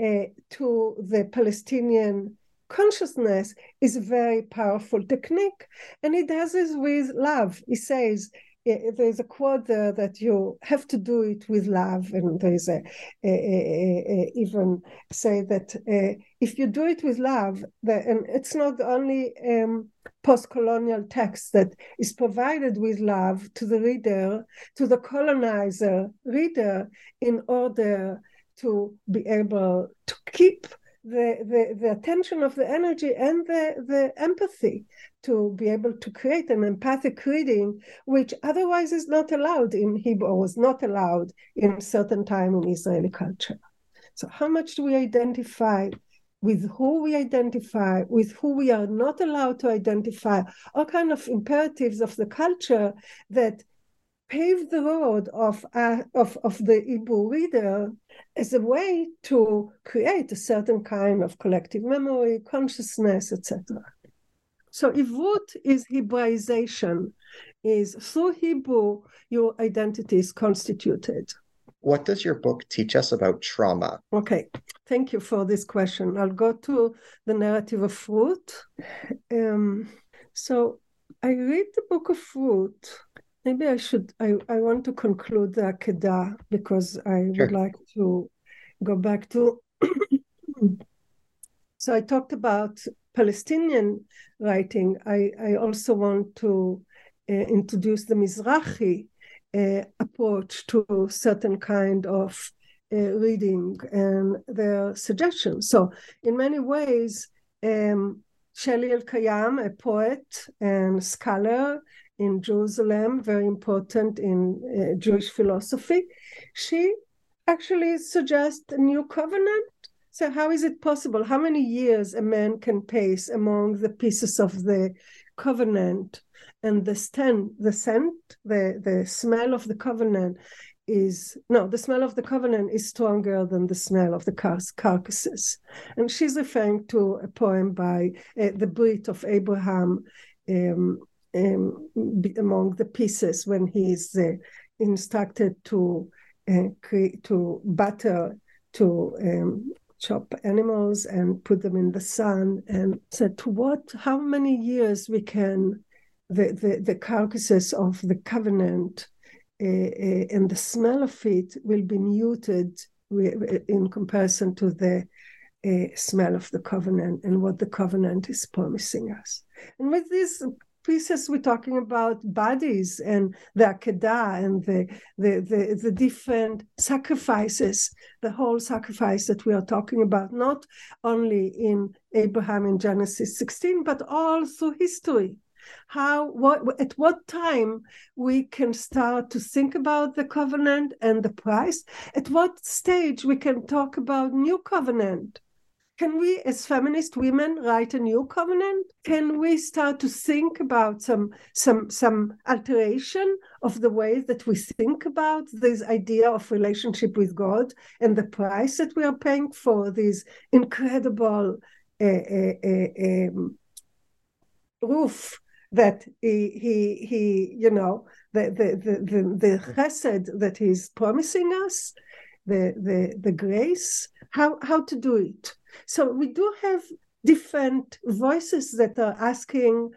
uh, to the Palestinian consciousness is a very powerful technique. And he does this with love he says there's a quote there that you have to do it with love and there's a, a, a, even say that uh, if you do it with love that, and it's not only um, post-colonial text that is provided with love to the reader to the colonizer reader in order to be able to keep the, the, the attention of the energy and the, the empathy to be able to create an empathic reading, which otherwise is not allowed in Hebrew was not allowed in certain time in Israeli culture. So how much do we identify with who we identify, with who we are not allowed to identify, all kind of imperatives of the culture that pave the road of, uh, of, of the Hebrew reader as a way to create a certain kind of collective memory, consciousness, etc. So Ivrut is Hebraization, is through Hebrew your identity is constituted. What does your book teach us about trauma? Okay, thank you for this question. I'll go to the narrative of Ruth. Um, so I read the book of Ruth maybe I should. I, I want to conclude the Akedah because I sure. would like to go back to. so I talked about Palestinian writing. I, I also want to uh, introduce the Mizrahi uh, approach to certain kind of uh, reading and their suggestions. So, in many ways, um, Shelley Elkayam, a poet and scholar in Jerusalem, very important in uh, Jewish philosophy, she actually suggests a new covenant. So, how is it possible? How many years a man can pace among the pieces of the covenant and the stand, the scent, the, the smell of the covenant is no the smell of the covenant is stronger than the smell of the car- carcasses and she's referring to a poem by uh, the brit of abraham um, um, among the pieces when he's uh, instructed to uh, create to batter to um, chop animals and put them in the sun and said to what how many years we can the, the, the carcasses of the covenant uh, uh, and the smell of it will be muted in comparison to the uh, smell of the covenant and what the covenant is promising us. And with these pieces, we're talking about bodies and the Akedah and the, the, the, the different sacrifices, the whole sacrifice that we are talking about, not only in Abraham in Genesis 16, but all through history. How what at what time we can start to think about the covenant and the price? At what stage we can talk about new covenant can we as feminist women write a new covenant? Can we start to think about some some some alteration of the way that we think about this idea of relationship with god and the price that we are paying for this incredible uh, uh, uh, um, roof that he he he you know the the the the, the chesed that he's promising us the the the grace? How how to do it so we do have different voices that are asking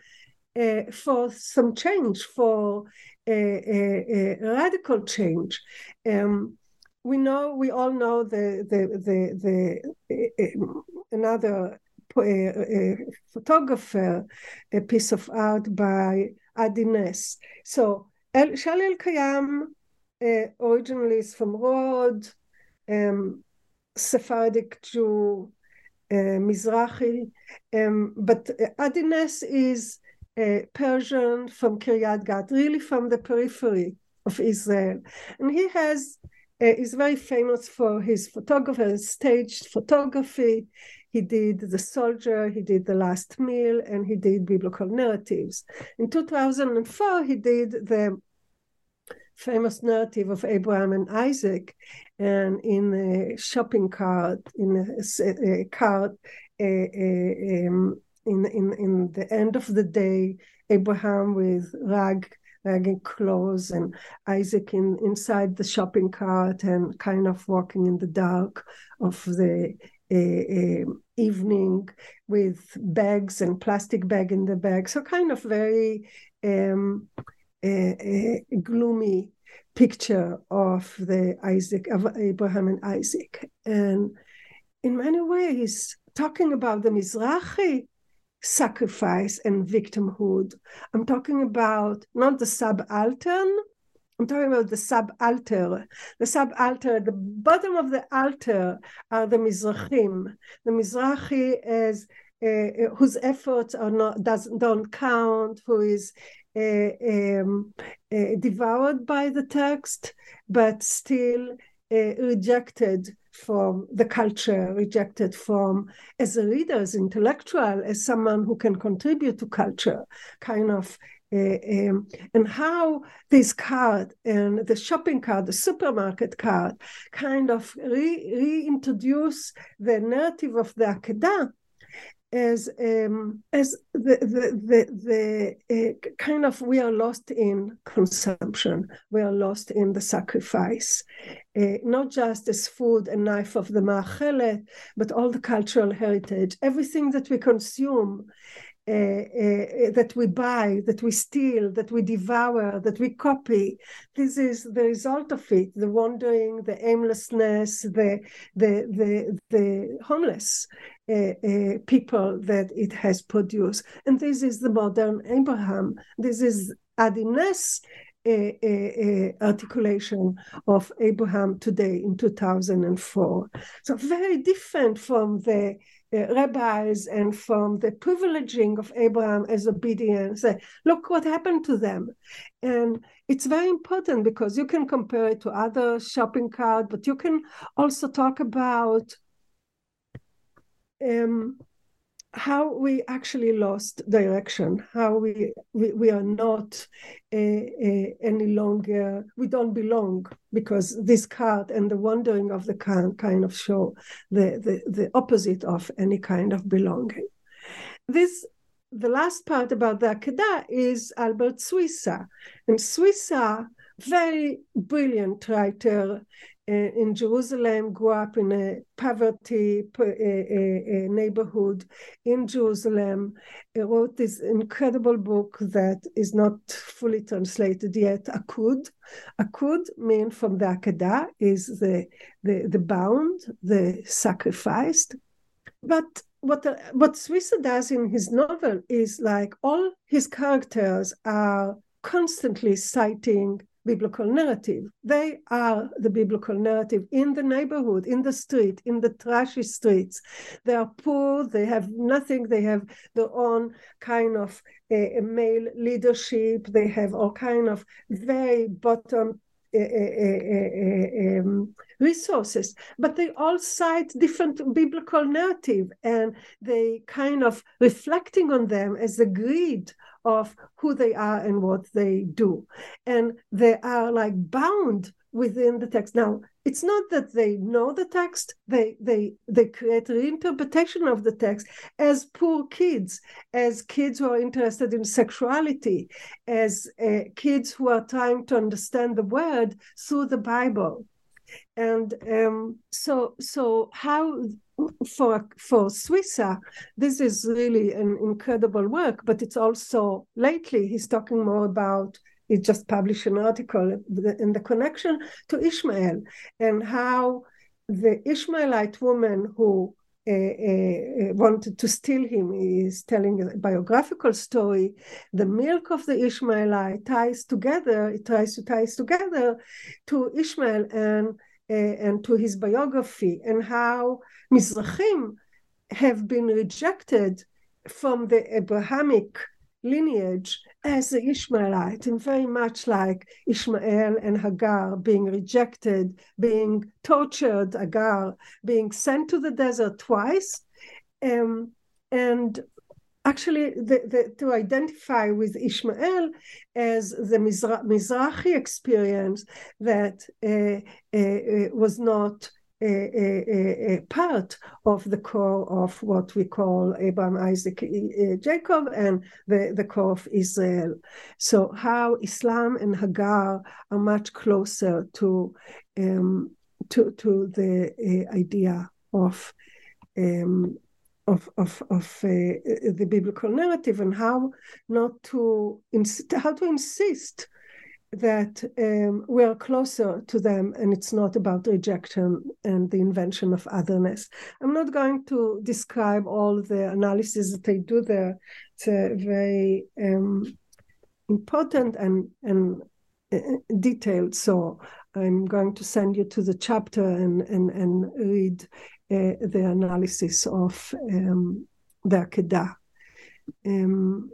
uh, for some change for a, radical change um, we know we all know the the the, the uh, another a, a photographer, a piece of art by Adi Ness. So El, Shelley Elkayam uh, originally is from Rod, um, Sephardic Jew, uh, Mizrahi, um, but uh, Adi Ness is a Persian from Kiryat Gat, really from the periphery of Israel. And he has uh, is very famous for his photography, staged photography. He did The Soldier, he did The Last Meal, and he did biblical narratives. In 2004, he did the famous narrative of Abraham and Isaac, and in a shopping cart, in a, a cart, a, a, um, in, in, in the end of the day, Abraham with rag ragging clothes and Isaac in inside the shopping cart and kind of walking in the dark of the evening with bags and plastic bag in the bag. So kind of very um, a, a gloomy picture of the Isaac of Abraham and Isaac, and in many ways talking about the Mizrahi sacrifice and victimhood. I'm talking about not the subaltern, I'm talking about the subalter. The subalter, at the bottom of the altar are the Mizrahim. The Mizrahi is uh, whose efforts are not does don't count, who is um, uh, devoured by the text, but still rejected from the culture, rejected from as a reader, as intellectual, as someone who can contribute to culture, kind of uh, um, and how this card and the shopping card, the supermarket card, kind of re- reintroduce the narrative of the Akedah as um, as the the the, the uh, kind of we are lost in consumption, we are lost in the sacrifice, uh, not just as food and knife of the ma'achelet, but all the cultural heritage, everything that we consume uh, that we buy, that we steal, that we devour, that we copy. This is the result of it: the wandering, the aimlessness, the the the the homeless uh, people that it has produced. And this is the modern Abraham. This is Adi a, a, a, articulation of Abraham today in 2004. So very different from the uh, rabbis and from the privileging of Abraham as obedience. Uh, look what happened to them. And it's very important because you can compare it to other shopping cart, but you can also talk about um, how we actually lost direction, how we we, we are not uh, uh, any longer, we don't belong because this card and the wandering of the card kind of show the, the, the opposite of any kind of belonging. This the last part about the Akedah is Albert Swissa. And Swissa, very brilliant writer, Eh, in Jerusalem, grew up in a poverty eh, eh, neighborhood in Jerusalem. He wrote this incredible book that is not fully translated yet, Akud. Akud means from the Akedah is the, the, the bound, the sacrificed. But what what Swissa does in his novel is like all his characters are constantly citing biblical narrative. They are the biblical narrative in the neighborhood, in the street, in the trashy streets. They are poor, they have nothing, they have their own kind of a, a male leadership, they have all kind of very bottom eh, um, resources, but they all cite different biblical narrative and they kind of reflecting on them as a grid of who they are and what they do. And they are like bound within the text. Now, it's not that they know the text, they they they create reinterpretation of the text as poor kids, as kids who are interested in sexuality, as uh, kids who are trying to understand the word through the Bible. And um, so so how for for Swissa, this is really an incredible work, but it's also lately he's talking more about he just published an article in the connection to Ishmael and how the Ishmaelite woman who uh, uh, wanted to steal him is telling a biographical story. The milk of the Ishmaelite ties together, it tries to ties together to Ishmael and and to his biography and how Mizrahim have been rejected from the Abrahamic lineage as the Ishmaelite, and very much like Ishmael and Hagar being rejected, being tortured, Hagar being sent to the desert twice. Um, and actually the, the, to identify with Ishmael as the Mizra- Mizrahi experience that uh, uh, was not a, a, a, part of the core of what we call Abraham, Isaac, Jacob, and the, the core of Israel. So, how Islam and Hagar are much closer to um, to, to the uh, idea of um, of of of uh, the biblical narrative and how not to how to insist that um, we are closer to them and it's not about rejection and the invention of otherness. I'm not going to describe all the analysis that they do there. It's a very um, important and and uh, detailed. So I'm going to send you to the chapter and and and read uh, the analysis of um, the Akedah. Um,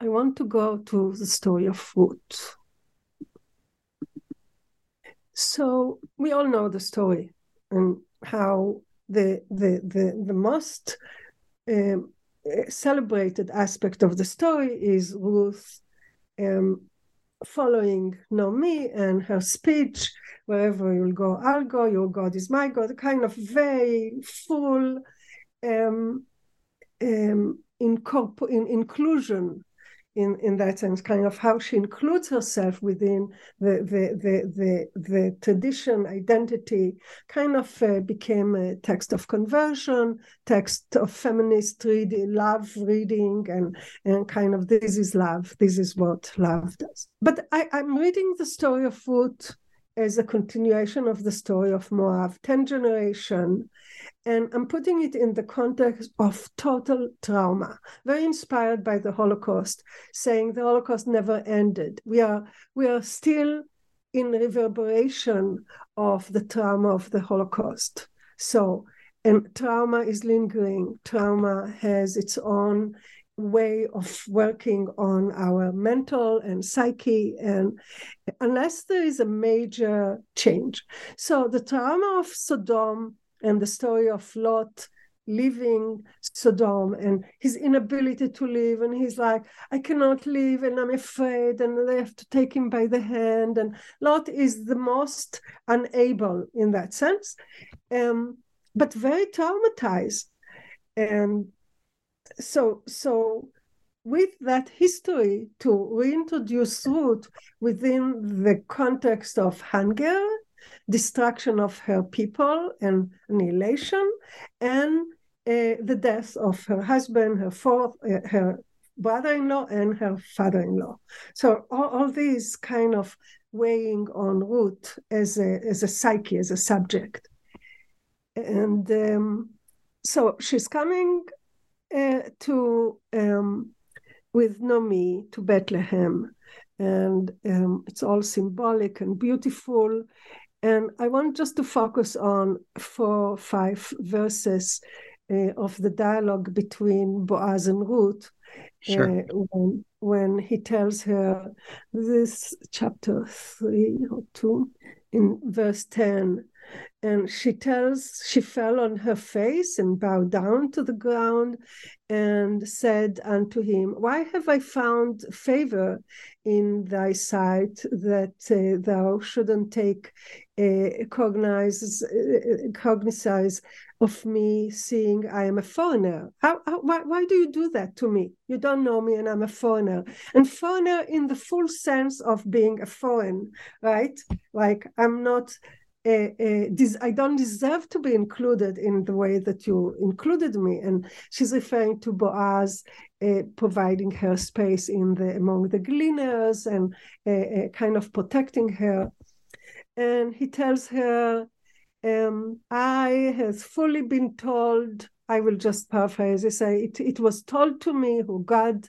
I want to go to the story of Ruth. So we all know the story and how the the the, the most um, celebrated aspect of the story is Ruth um, following Naomi and her speech, wherever you'll go, I'll go, your God is my God, kind of very full um, um, in, in inclusion in, in that sense, kind of how she includes herself within the the the the, the tradition identity, kind of uh, became a text of conversion, text of feminist reading, love reading, and and kind of this is love, this is what love does. But I, I'm reading the story of Ruth as a continuation of the story of Moab, 10 generation. And I'm putting it in the context of total trauma, very inspired by the Holocaust, saying the Holocaust never ended. We are, we are still in reverberation of the trauma of the Holocaust. So, and trauma is lingering. Trauma has its own way of working on our mental and psyche and unless there is a major change. So the trauma of sodom and the story of lot leaving sodom and his inability to live and he's like i cannot live and i'm afraid and they have to take him by the hand and lot is the most unable in that sense. Um, but very traumatized and so so with that history to reintroduce Ruth within the context of hunger, destruction of her people and annihilation, and uh, the death of her husband, her fourth, uh, her brother-in-law, and her father-in-law. So all, all these kind of weighing on Ruth as a as a psyche, as a subject, and um, so she's coming uh, to um, with Nomi to Bethlehem, and um, it's all symbolic and beautiful. And I want just to focus on four, five verses uh, of the dialogue between Boaz and Ruth. Sure. Uh, when, when he tells her this chapter three or two in verse 10 and she tells she fell on her face and bowed down to the ground and said unto him why have i found favor in thy sight that uh, thou shouldn't take uh, cognize uh, of me seeing i am a foreigner? How, how why, why do you do that to me? You don't know me and i'm a foreigner. And foreigner in the full sense of being a foreign right? Like i'm not I don't deserve to be included in the way that you included me. And she's referring to Boaz uh, providing her space in the among the gleaners and uh, uh, kind of protecting her. And he tells her, um, "I has fully been told." I will just paraphrase. I say it. It was told to me who God,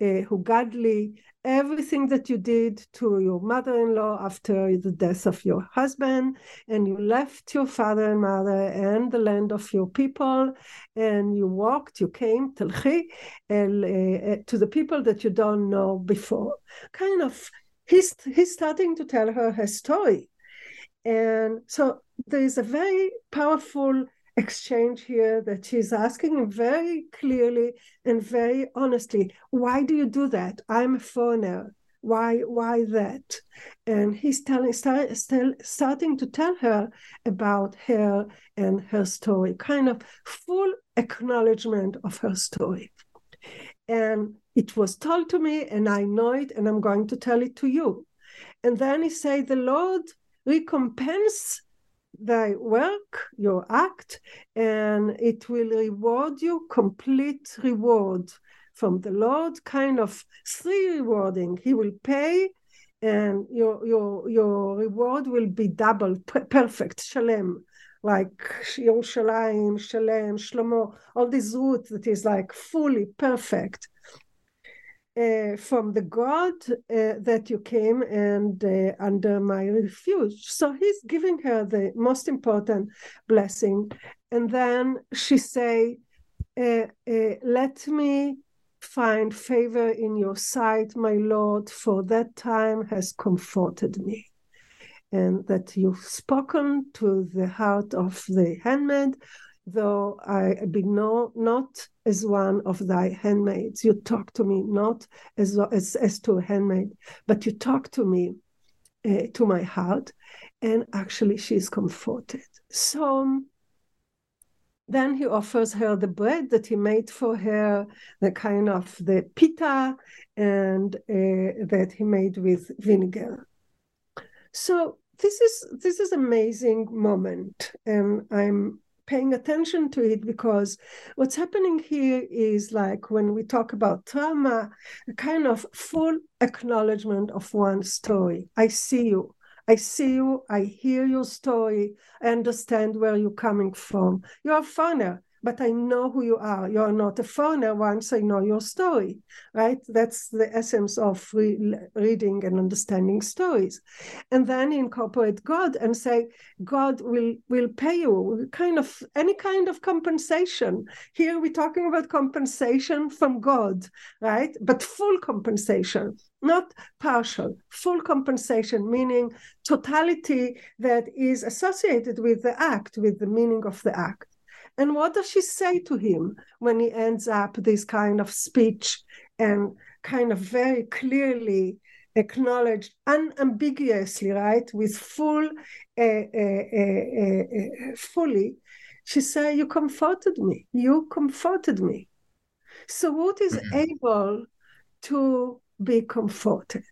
uh, who godly everything that you did to your mother-in-law after the death of your husband and you left your father and mother and the land of your people and you walked you came telchi, uh, to the people that you don't know before. Kind of he's he's starting to tell her her story. And so there is a very powerful exchange here that she's asking very clearly and very honestly, why do you do that? I'm a foreigner. Why, why that? And he's telling, start, still starting to tell her about her and her story, kind of full acknowledgement of her story. And it was told to me, and I know it, and I'm going to tell it to you. And then he said, The Lord recompense thy work, your act, and it will reward you complete reward from the Lord, kind of three rewarding. He will pay, and your your your reward will be double, perfect, shalem, like Yerushalayim, Shalem, Shlomo, all this root that is like fully perfect uh, from the God uh, that you came and uh, under my refuge. So he's giving her the most important blessing. And then she say, uh, uh, let me find favor in your sight, my Lord, for that time has comforted me. And that you've spoken to the heart of the handmaid, though I be no, not as one of thy handmaids. You talk to me not as, as, as to a handmaid, but you talk to me uh, to my heart. And actually, she is comforted. So then he offers her the bread that he made for her, the kind of the pita, and uh, that he made with vinegar. So this is this is amazing moment, and I'm paying attention to it because what's happening here is like when we talk about trauma, a kind of full acknowledgement of one story. I see you. I see you, I hear your story, I understand where you're coming from. You're a foreigner but I know who you are. You're not a foreigner once I know your story, right? That's the essence of re- reading and understanding stories. And then incorporate God and say, God will, will pay you kind of any kind of compensation. Here we're talking about compensation from God, right? But full compensation, not partial, full compensation, meaning totality that is associated with the act, with the meaning of the act. And what does she say to him when he ends up this kind of speech and kind of very clearly acknowledged unambiguously, right, with full, uh, uh, uh, fully, she said, You comforted me. You comforted me. So Ruth is mm-hmm. able to be comforted.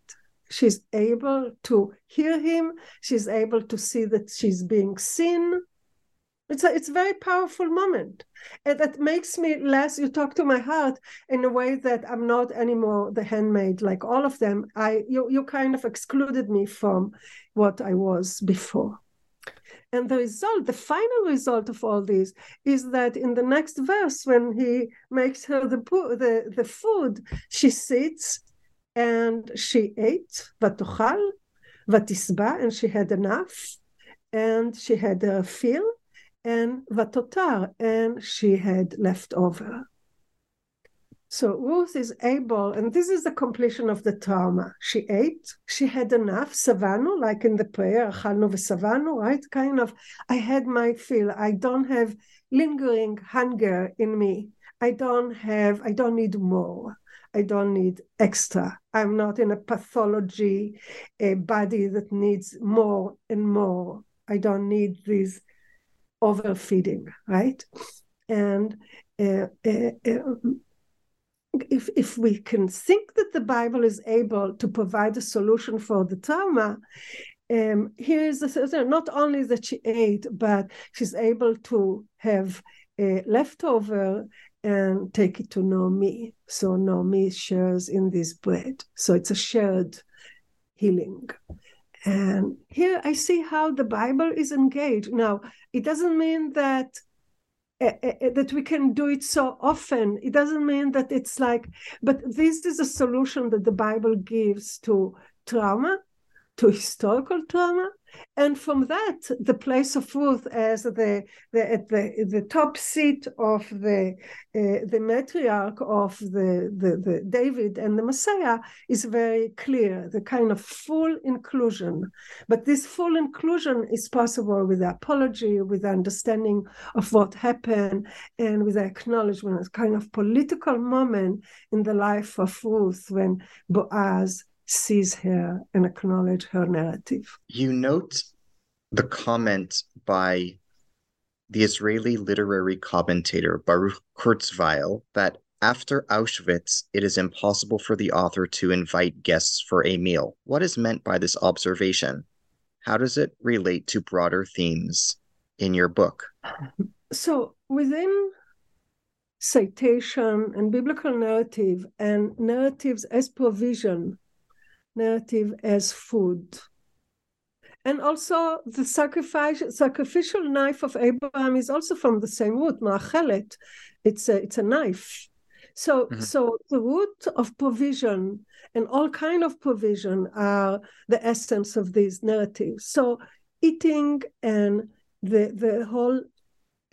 She's able to hear him. She's able to see that she's being seen. It's a it's a very powerful moment. And that makes me less, you talk to my heart in a way that I'm not anymore the handmaid like all of them. I you you kind of excluded me from what I was before. And the result, the final result of all this is that in the next verse, when he makes her the the, the food, she sits and she ate, vatochal, vatisba, and she had enough, and she had a fill, and vatotar, and she had left over. So Ruth is able, and this is the completion of the trauma. She ate, she had enough, savanu, like in the prayer, achalnu v'savanu, right? Kind of, I had my fill. I don't have lingering hunger in me. I don't have, I don't need more. I don't need extra. I'm not in a pathology, a body that needs more and more. I don't need these overfeeding, right? And uh, uh, if if we can think that the Bible is able to provide a solution for the trauma, um, here is not only that she ate, but she's able to have a leftover and take it to Naomi. So Naomi shares in this bread. So it's a shared healing. And here I see how the Bible is engaged. Now, it doesn't mean that uh, uh, that we can do it so often. It doesn't mean that it's like, but this is a solution that the Bible gives to trauma, to historical trauma, and from that, the place of Ruth as the, the at the the top seat of the uh, the matriarch of the, the the David and the Messiah is very clear. The kind of full inclusion, but this full inclusion is possible with apology, with understanding of what happened, and with the acknowledgement, a kind of political moment in the life of Ruth when Boaz sees her and acknowledge her narrative. You note the comment by the Israeli literary commentator Baruch Kurzweil that after Auschwitz, it is impossible for the author to invite guests for a meal. What is meant by this observation? How does it relate to broader themes in your book? So, within citation and biblical narrative and narratives as provision, narrative as food. And also the sacrifice, sacrificial knife of Abraham is also from the same root, ma'achelet. It's a, it's a knife. So, mm-hmm. so the root of provision and all kind of provision are the essence of these narratives. So eating and the the whole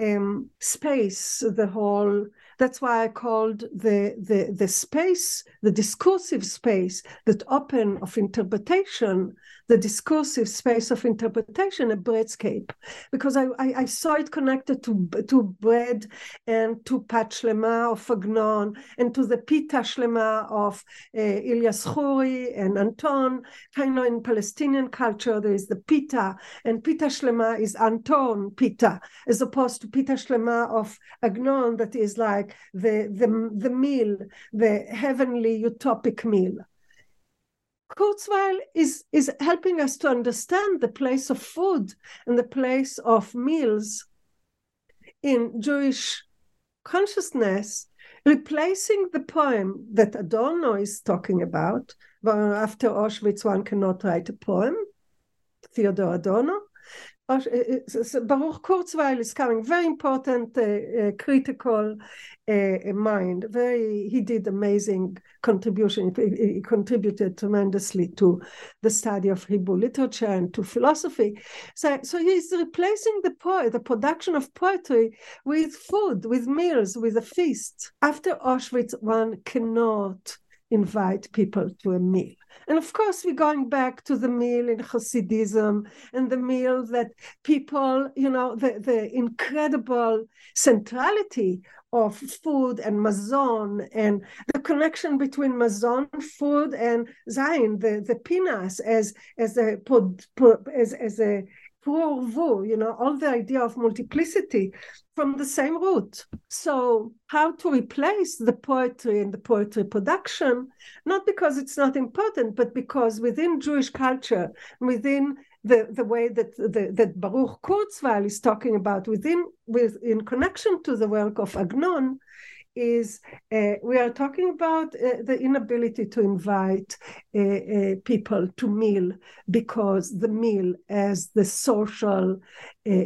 um, space, the whole. That's why I called the the the space, the discursive space that open of interpretation, the discursive space of interpretation a breadscape because I, I, I, saw it connected to to bread and to Pat of Agnon and to the Pita Shlema of uh, Ilyas Khoury and Anton. Kind of in Palestinian culture, there is the Pita, and Pita Shlema is Anton Pita, as opposed to Pita Shlema of Agnon, that is like the, the, the meal, the heavenly utopic meal. Kurzweil is, is helping us to understand the place of food and the place of meals in Jewish consciousness, replacing the poem that Adorno is talking about. After Auschwitz, one cannot write a poem, Theodor Adorno. Baruch Kurzweil is coming, very important uh, uh, critical uh, mind. Very, he did amazing contribution. He, he, contributed tremendously to the study of Hebrew literature and to philosophy. So, so he's replacing the poet, the production of poetry, with food, with meals, with a feast. After Auschwitz, one cannot invite people to a meal. And of course, we're going back to the meal in Hasidism and the meal that people, you know, the, the incredible centrality of food and mazon and the connection between mazon food and zayin the the pinas as as a as, as a you you know, all the idea of multiplicity from the same root. So, how to replace the poetry and the poetry production, not because it's not important, but because within Jewish culture, within the, the way that the, that Baruch Kurzweil is talking about, within with in connection to the work of Agnon, is uh, we are talking about uh, the inability to invite uh, uh people to meal because the meal as the social uh,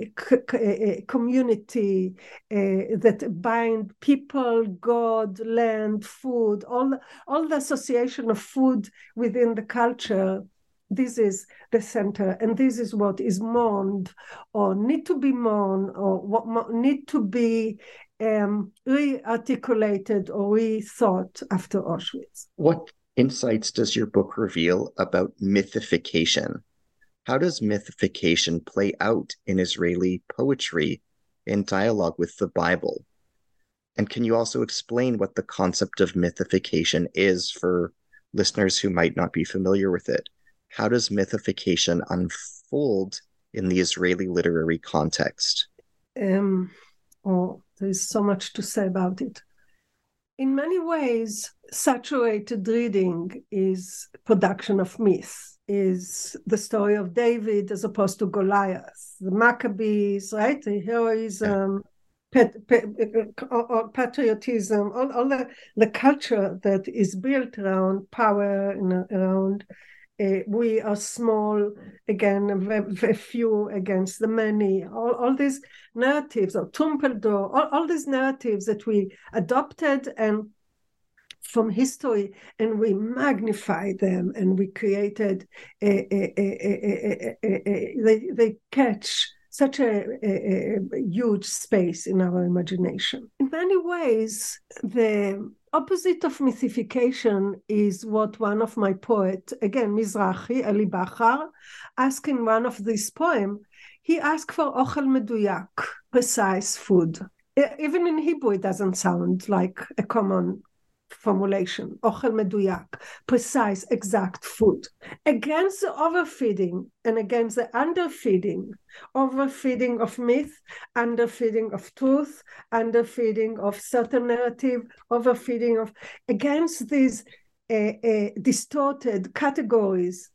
uh, community that bind people, God, land, food, all, all the association of food within the culture this is the center. And this is what is mourned or need to be mourned or what need to be um, re-articulated or rethought after Auschwitz. What insights does your book reveal about mythification? How does mythification play out in Israeli poetry in dialogue with the Bible? And can you also explain what the concept of mythification is for listeners who might not be familiar with it? How does mythification unfold in the Israeli literary context? Um, oh, there's so much to say about it. In many ways, saturated reading is production of myth, is the story of David as opposed to Goliath, the Maccabees, right? The heroism, pet, pet, uh, patriotism, all, all the, the culture that is built around power and around uh, we are small again, a, few against the many. All, all these narratives, or Trumpeldor, all, all these narratives that we adopted and from history and we magnify them and we created a, a, a, they, they catch such a, a, huge space in our imagination. In many ways, the opposite of mythification is what one of my poets, again, Mizrahi, Eli Bachar, asked in one of this poem. He asked for ochel meduyak, precise food. Even in Hebrew, it doesn't sound like a common formulation, ochel meduyak, precise, exact food, against the overfeeding and against the underfeeding, overfeeding of myth, underfeeding of truth, underfeeding of certain narrative, overfeeding of, against these uh, uh, distorted categories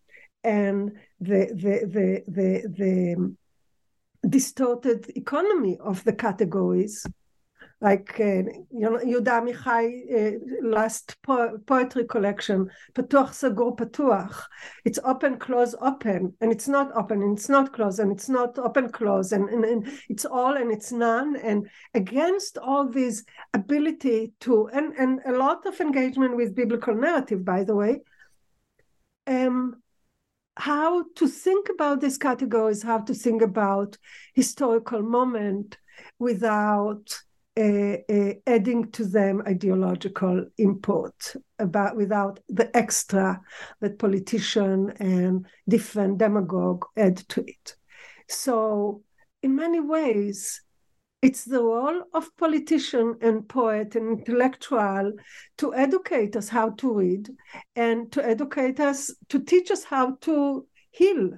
and the, the, the, the, the distorted economy of the categories like uh, Amichai uh, last po- poetry collection, Patuach Sagur Patuach. It's open, close, open, and it's not open, and it's not close, and it's not open, close, and, and, and it's all and it's none. And against all this ability to, and, and a lot of engagement with biblical narrative, by the way, um, how to think about these categories, how to think about historical moment without adding to them ideological import about without the extra that politician and different demagogue add to it. So in many ways, it's the role of politician and poet and intellectual to educate us how to read and to educate us to teach us how to heal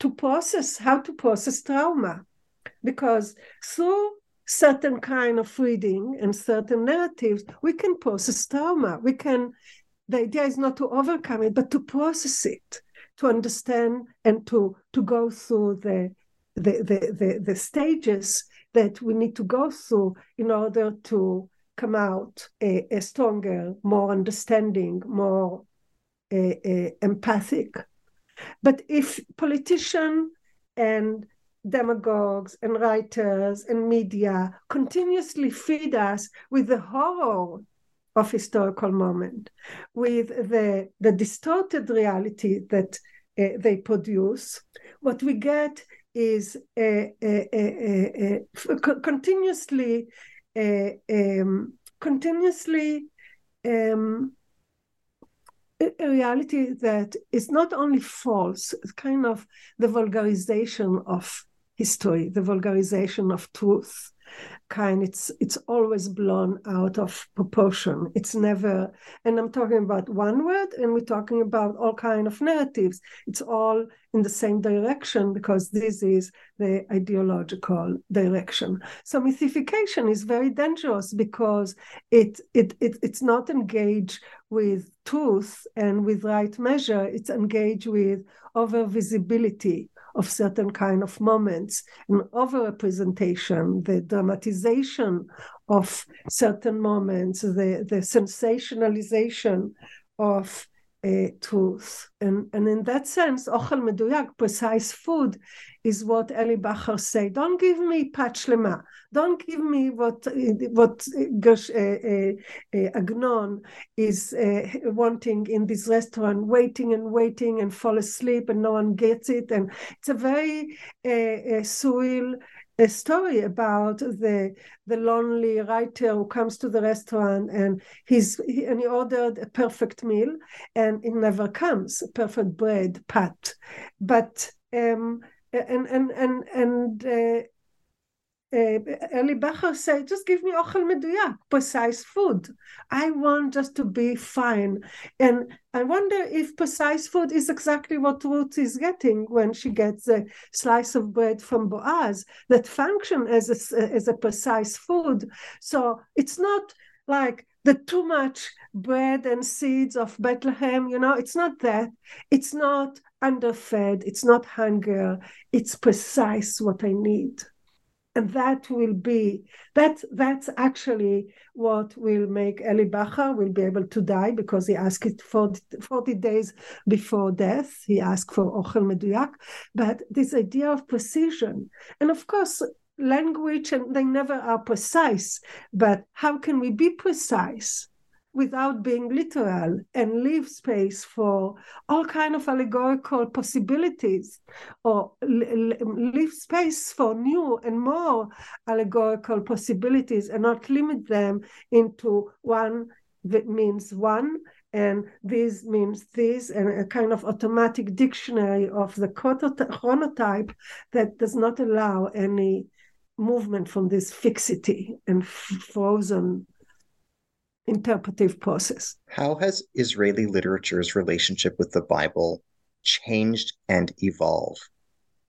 to process how to process trauma because through certain kind of reading and certain narratives we can process trauma we can the idea is not to overcome it but to process it to understand and to to go through the the, the, the, the stages that we need to go through in order to come out a, a stronger, more understanding, more a, a empathic. But if politician and demagogues and writers and media continuously feed us with the horror of historical moment, with the, the distorted reality that uh, they produce, what we get is continuously um, continuously um, a reality that is not only false, it's kind of the vulgarization of history, the vulgarization of truth, kind. It's it's always blown out of proportion. It's never and i'm talking about one word and we're talking about all kind of narratives. It's all in the same direction because this is the ideological direction. So mythification is very dangerous because it it, it it's not engaged with truth and with right measure. It's engaged with over visibility of certain kind of moments, an overrepresentation, the dramatization of certain moments, the, the sensationalization of uh, truth. And, and in that sense, ochel meduyak, precise food, is what Eli Bachar say. Don't give me pachlema. Don't give me what what Gersh, uh, uh, Agnon is uh, wanting in this restaurant, waiting and waiting and fall asleep and no one gets it. And it's a very uh, surreal a story about the the lonely writer who comes to the restaurant and he's he, and he ordered a perfect meal and it never comes perfect bread pat. But um and and and and uh, uh, Eli Bachar said, just give me ochel meduyak, precise food. I want just to be fine. And I wonder if precise food is exactly what Ruth is getting when she gets a slice of bread from Boaz that function as a, as a precise food. So it's not like the too much bread and seeds of Bethlehem, you know, it's not that. It's not underfed, it's not hunger, it's precise what I need and that will be that that's actually what will make Eli Bachar will be able to die because he asked it 40, 40 days before death. He asked for ochel meduyak, but this idea of precision, and of course language, and they never are precise. But how can we be precise? Without being literal and leave space for all kind of allegorical possibilities or leave space for new and more allegorical possibilities and not limit them into one that means one and this means this and a kind of automatic dictionary of the chronotype that does not allow any movement from this fixity and frozen interpretive process. How has Israeli literature's relationship with the Bible changed and evolved?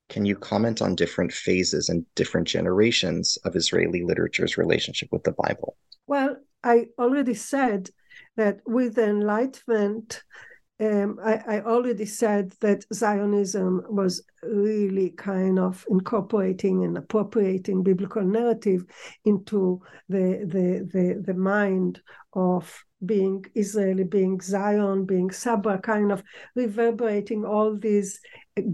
Can you comment on different phases and different generations of Israeli literature's relationship with the Bible? Well, I already said that with the Enlightenment, um, I, I, already said that Zionism was really kind of incorporating and appropriating biblical narrative into the the the, the mind of being Israeli, being Zion, being Sabra, kind of reverberating all these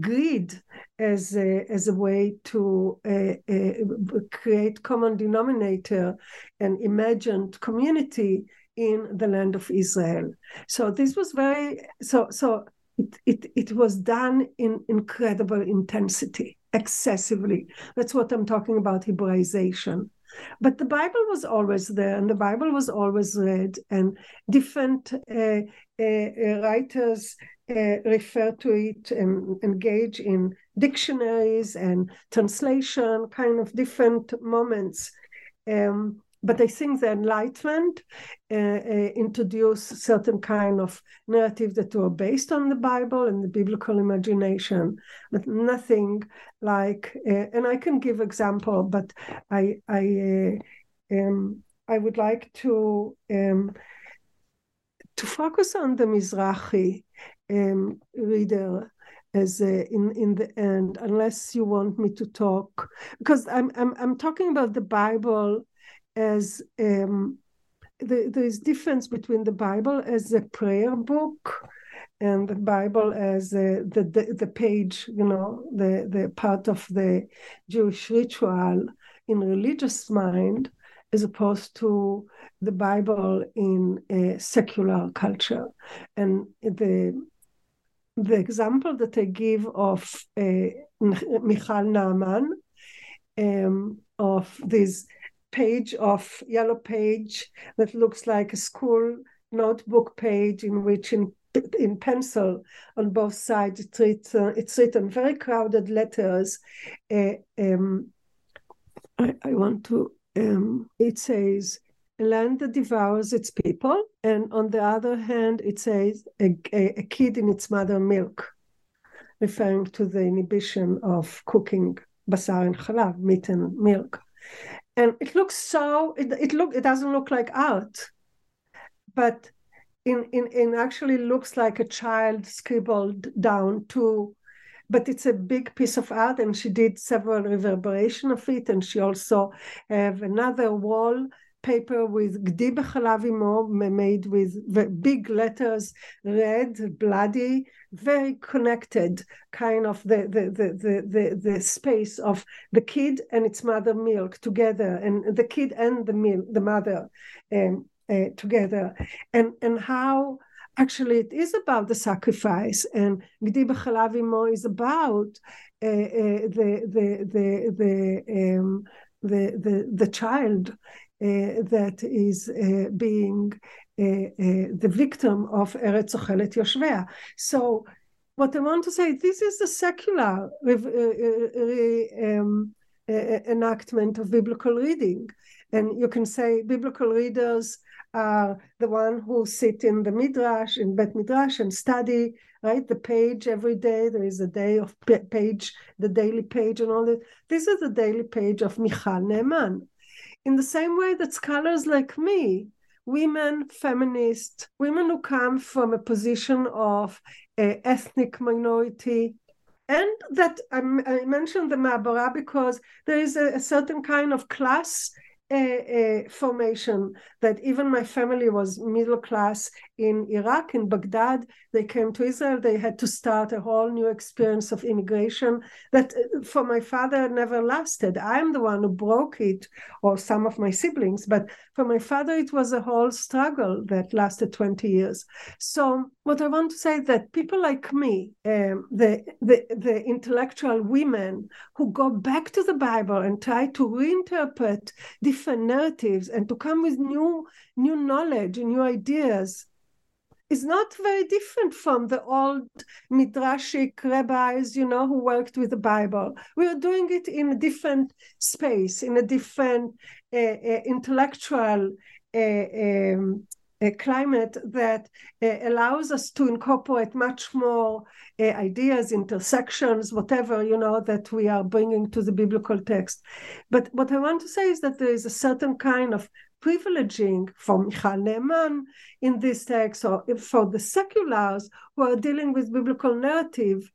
greed as a, as a way to uh, uh, create common denominator and imagined community in the land of Israel. So this was very so so it, it, it was done in incredible intensity, excessively. That's what I'm talking about Hebraization. But the Bible was always there, and the Bible was always read, and different uh, uh, writers uh, refer to it and engage in dictionaries and translation, kind of different moments. Um, but I think the Enlightenment uh, uh, introduced certain kind of narrative that were based on the Bible and the biblical imagination, but nothing like. Uh, and I can give example, but I I uh, um, I would like to um, to focus on the Mizrahi um, reader as in in the end, unless you want me to talk, because I'm I'm I'm talking about the Bible as um, the, there is difference between the Bible as a prayer book and the Bible as a, the, the the page, you know, the the part of the Jewish ritual in religious mind, as opposed to the Bible in a secular culture, and the the example that I give of uh, Michal Naaman, um, of this page of yellow page that looks like a school notebook page in which in in pencil on both sides it's written, it's written very crowded letters. Uh, um, I, I, want to um, it says a land that devours its people and on the other hand it says a, a, a kid in its mother milk referring to the inhibition of cooking basar and chalav meat and milk and it looks so it, it look it doesn't look like art but in, in in actually looks like a child scribbled down to but it's a big piece of art and she did several reverberation of it and she also have another wall paper with Gdi B'chalav Imo made with big letters, red, bloody, very connected, kind of the, the, the, the, the, the space of the kid and its mother milk together, and the kid and the milk, the mother um, uh, together, and, and how actually it is about the sacrifice and Gdi B'chalav Imo is about uh, uh, the the the the um, the, the the child Uh, that is uh, being uh, uh, the victim of Eretz Ochelet Yoshveha. So what I want to say, this is the secular uh, um, enactment of biblical reading. And you can say biblical readers are the one who sit in the midrash in Bet Midrash and study right the page every day. There is a day of page, the daily page, and all that. This is the daily page of Michal Naaman in the same way that scholars like me, women, feminists, women who come from a position of ethnic minority, and that I, I mentioned the Ma'abara because there is a, a certain kind of class a, a formation that even my family was middle class in Iraq, in Baghdad. They came to Israel. They had to start a whole new experience of immigration that uh, for my father never lasted. I'm the one who broke it, or some of my siblings, but for my father, it was a whole struggle that lasted 20 years. So, what I want to say is that people like me, um, the, the, the intellectual women who go back to the Bible and try to reinterpret different narratives and to come with new new knowledge and new ideas is not very different from the old midrashic rabbis, you know, who worked with the Bible. We are doing it in a different space, in a different uh, uh, intellectual uh, um, climate that uh, allows us to incorporate much more uh, ideas, intersections, whatever you know that we are bringing to the biblical text. But what I want to say is that there is a certain kind of privileging for Michal Naaman in this text, or for the seculars who are dealing with biblical narrative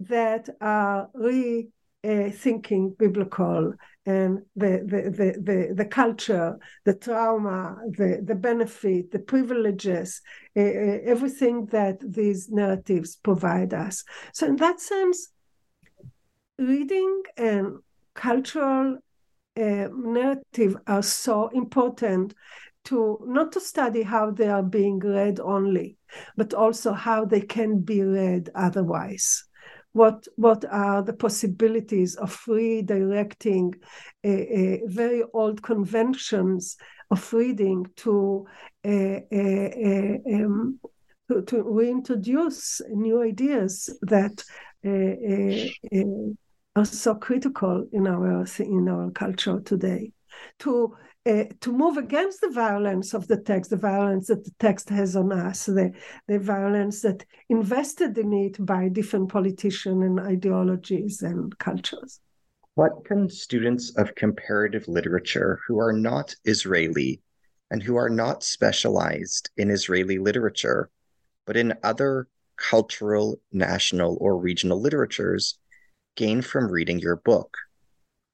that are rethinking uh, thinking biblical and the, the, the, the, the culture, the trauma, the, the benefit, the privileges, uh, everything that these narratives provide us. So, in that sense, reading and cultural uh, narrative are so important to not to study how they are being read only, but also how they can be read otherwise what what are the possibilities of redirecting uh, uh, very old conventions of reading to uh, um, to, to, reintroduce new ideas that are so critical in our in our culture today? To uh, to move against the violence of the text, the violence that the text has on us, the, the violence that invested in it by different politicians and ideologies and cultures. What can students of comparative literature who are not Israeli and who are not specialized in Israeli literature, but in other cultural, national, or regional literatures gain from reading your book?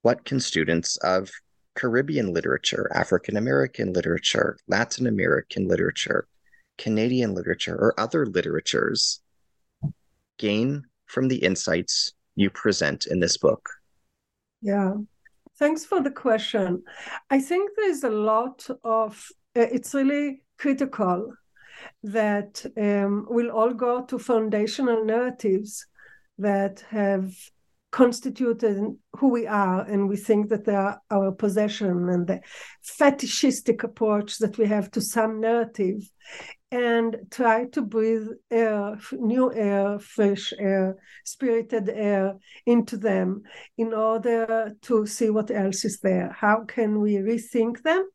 What can students of Caribbean literature, African American literature, Latin American literature, Canadian literature, or other literatures gain from the insights you present in this book? Yeah, thanks for the question. I think there's a lot of, uh, it's really critical that um, we'll all go to foundational narratives that have constituted who we are and we think that they are our possession and the fetishistic approach that we have to some narrative and try to breathe air new air fresh air spirited air into them in order to see what else is there. How can we rethink them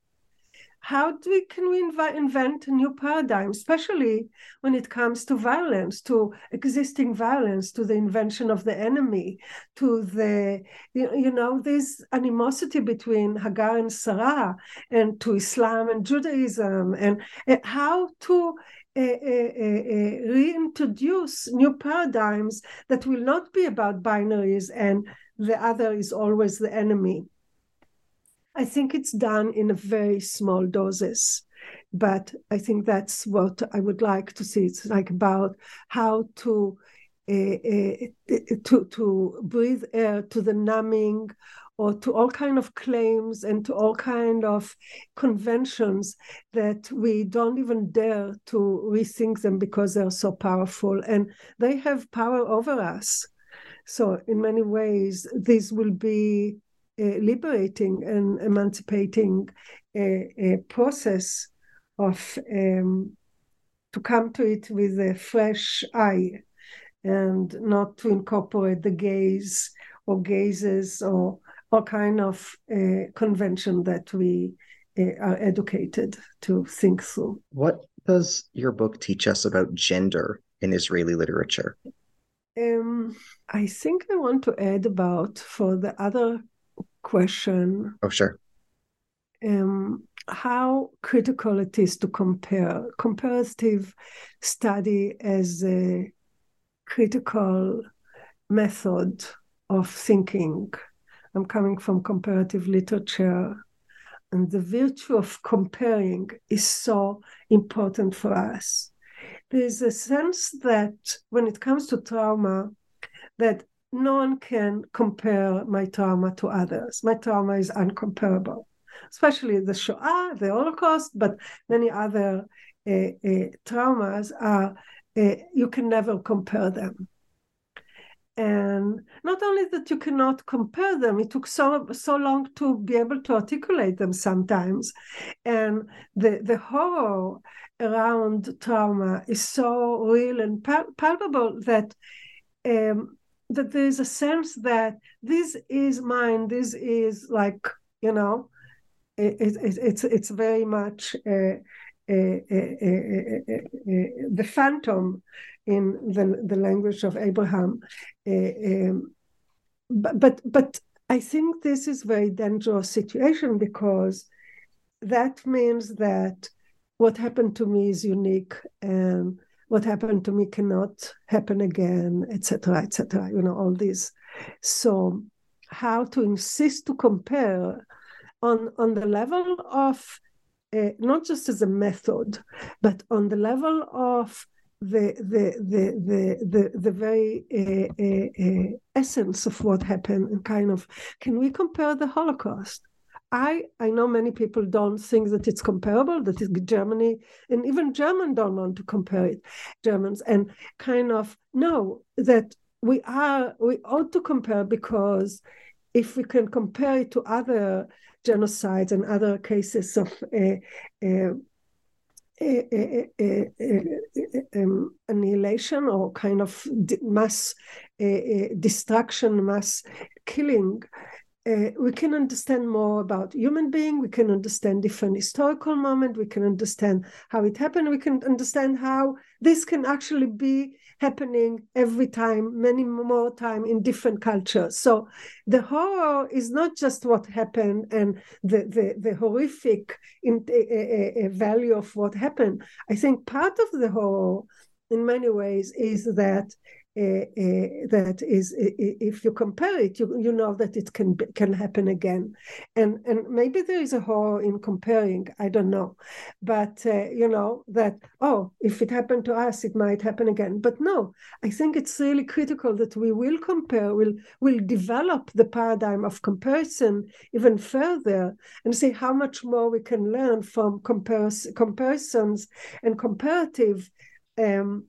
how do we can we inv- invent a new paradigm especially when it comes to violence to existing violence to the invention of the enemy to the you know this animosity between hagar and sarah and to islam and judaism and, and how to uh, uh, uh, reintroduce new paradigms that will not be about binaries and the other is always the enemy I think it's done in a very small doses, but I think that's what I would like to see. It's like about how to uh, uh, to to breathe air to the numbing or to all kind of claims and to all kind of conventions that we don't even dare to rethink them because they're so powerful and they have power over us so in many ways this will be liberating and emancipating a, process of um, to come to it with a fresh eye and not to incorporate the gaze or gazes or all kind of uh, convention that we uh, are educated to think through. What does your book teach us about gender in Israeli literature? Um, I think I want to add about for the other question. Oh, sure. Um, how critical it is to compare comparative study as a critical method of thinking. I'm coming from comparative literature, and the virtue of comparing is so important for us. There's a sense that when it comes to trauma, that no one can compare my trauma to others. My trauma is uncomparable, especially the Shoah, the Holocaust, but many other uh, uh, traumas are, uh, you can never compare them. And not only that you cannot compare them, it took so so long to be able to articulate them sometimes. And the, the horror around trauma is so real and pal- palpable that um, that there's a sense that this is mine this is like you know it, it, it's it's very much uh, uh, uh, the phantom in the, the language of Abraham. Um, but, but but I think this is very dangerous situation because that means that what happened to me is unique and what happened to me cannot happen again, etc., etc. You know, all these. So, how to insist to compare on on the level of uh, not just as a method, but on the level of the the the the the, the very uh, uh, essence of what happened and kind of can we compare the Holocaust? I I know many people don't think that it's comparable. That is Germany and even German don't want to compare it. Germans and kind of know that we are we ought to compare because if we can compare it to other genocides and other cases of uh, uh, um, annihilation or kind of mass destruction, mass killing, uh, we can understand more about human being. We can understand different historical moment. We can understand how it happened. We can understand how this can actually be happening every time many more time in different cultures. So the horror is not just what happened and the the, the horrific in, a, a value of what happened. I think part of the horror in many ways is that that is if you compare it you, you know that it can can happen again. And and maybe there is a horror in comparing i don't know. But uh, you know that oh if it happened to us it might happen again. But no i think it's really critical that we will compare will will develop the paradigm of comparison even further and see how much more we can learn from comparis- comparisons and comparative um,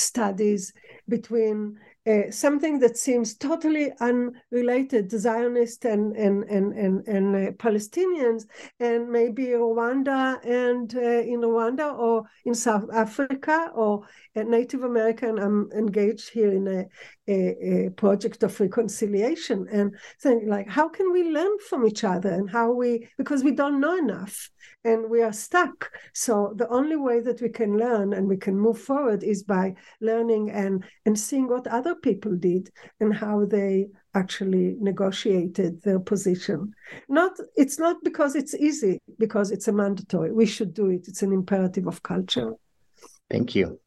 studies between uh, something that seems totally unrelated Zionist and and and and, and uh, Palestinians, and maybe Rwanda and uh, in Rwanda or in South Africa or Native American. I'm engaged here in a, a, a, project of reconciliation and saying like, how can we learn from each other and how we because we don't know enough and we are stuck. So the only way that we can learn and we can move forward is by learning and and seeing what other people did and how they actually negotiated their position. Not it's not because it's easy, because it's a mandatory. We should do it. It's an imperative of culture. Thank you.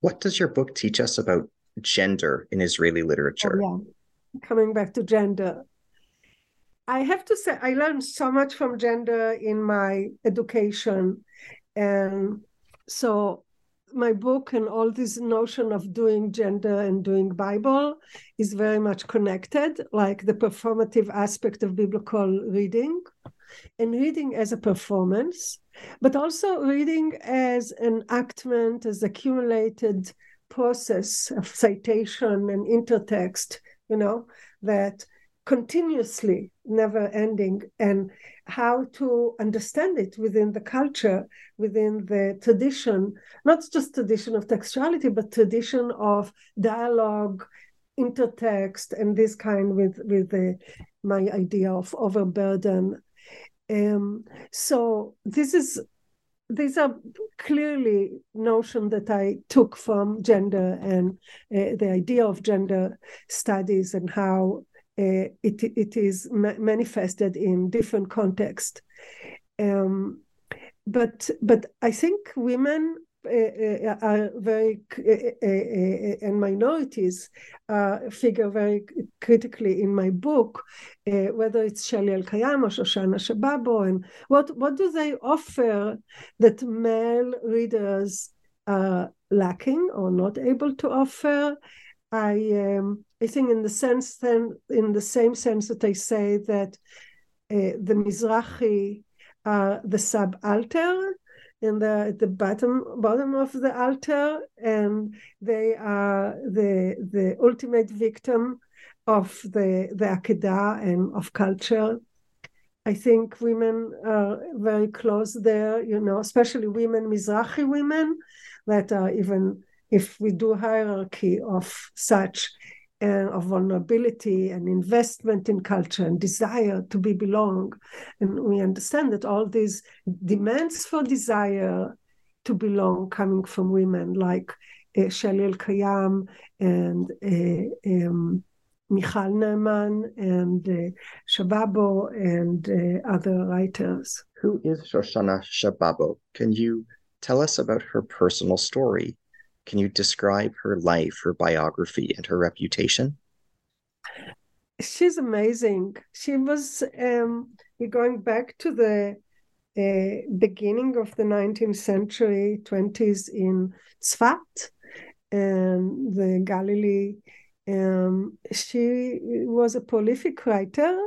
What does your book teach us about gender in Israeli literature? Oh, yeah. Coming back to gender. I have to say, I learned so much from gender in my education. And so my book and all this notion of doing gender and doing Bible is very much connected, like the performative aspect of biblical reading and reading as a performance, but also reading as an actment, as accumulated process of citation and intertext, you know, that continuously never ending and how to understand it within the culture within the tradition not just tradition of textuality but tradition of dialogue intertext and this kind with with the, my idea of overburden. Um, so this is these are clearly notion that I took from gender and uh, the idea of gender studies and how uh, it, it is ma- manifested in different contexts. Um, but but I think women uh, uh are very uh, uh, and minorities figure very critically in my book, whether it's Shelley Elkayam or Shoshana Shababo, and what what do they offer that male readers are lacking or not able to offer? I um, I think in the sense then in the same sense that I say that uh, the Mizrahi are the subaltern and they're at the bottom bottom of the altar and they are the the ultimate victim of the the Akedah and of culture. I think women are very close there, you know, especially women, Mizrahi women, that are even if we do hierarchy of such and of vulnerability and investment in culture and desire to be belong. And we understand that all these demands for desire to belong coming from women like uh, Shelley Elkayam and uh, um, Michal Naaman and uh, Shababo and uh, other writers. Who is Shoshana Shababo? Can you tell us about her personal story can you describe her life, her biography, and her reputation? She's amazing. She was um, going back to the uh, beginning of the 19th century, 20s in Tzfat and the Galilee. Um, she was a prolific writer.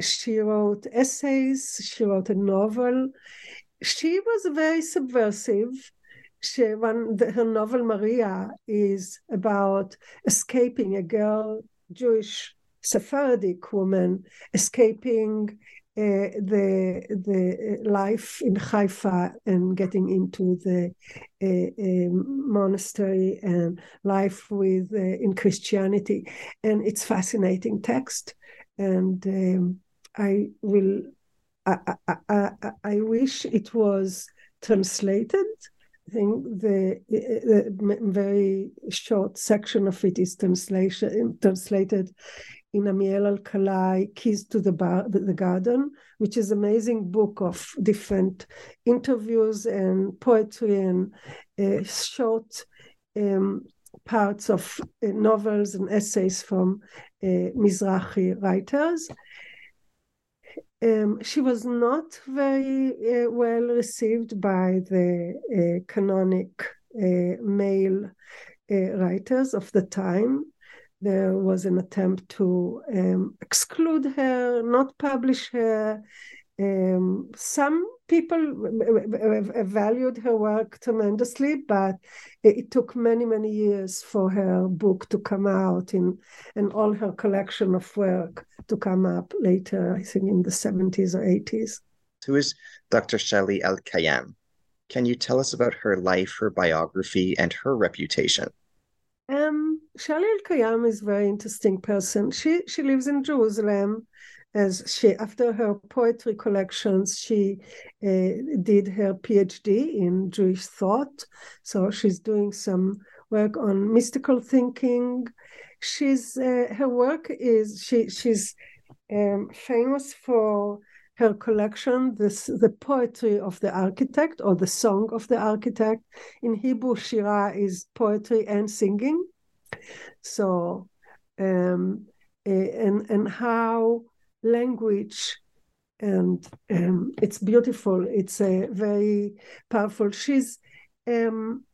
She wrote essays, she wrote a novel. She was very subversive she one the, her novel Maria is about escaping a girl, Jewish Sephardic woman, escaping uh, the the life in Haifa and getting into the uh, um, monastery and life with uh, in Christianity, and it's fascinating text, and um, I will I, I, I, I wish it was translated think the, the, very short section of it is translation translated in Ammiel Alcalay, Keys to the, Bar, the Garden, which is amazing book of different interviews and poetry and uh, short um, parts of uh, novels and essays from uh, Mizrahi writers. Um, she was not very uh, well received by the uh, canonic uh, male uh, writers of the time. There was an attempt to um, exclude her, not publish her. Um, some people valued her work tremendously, but it took many, many years for her book to come out in, and all her collection of work to come up later, I think in the 70s or 80s. Who is Dr. Shelley Elkayam? Can you tell us about her life, her biography, and her reputation? Um, Shelley Elkayam is a very interesting person. She she lives in Jerusalem as she after her poetry collections she uh, did her phd in jewish thought. So she's doing some work on mystical thinking. She's uh, her work is she she's um, famous for her collection this the poetry of the architect or the song of the architect. In hebrew shira is poetry and singing. So um, and and how language and um, it's beautiful. It's a very powerful. She's um,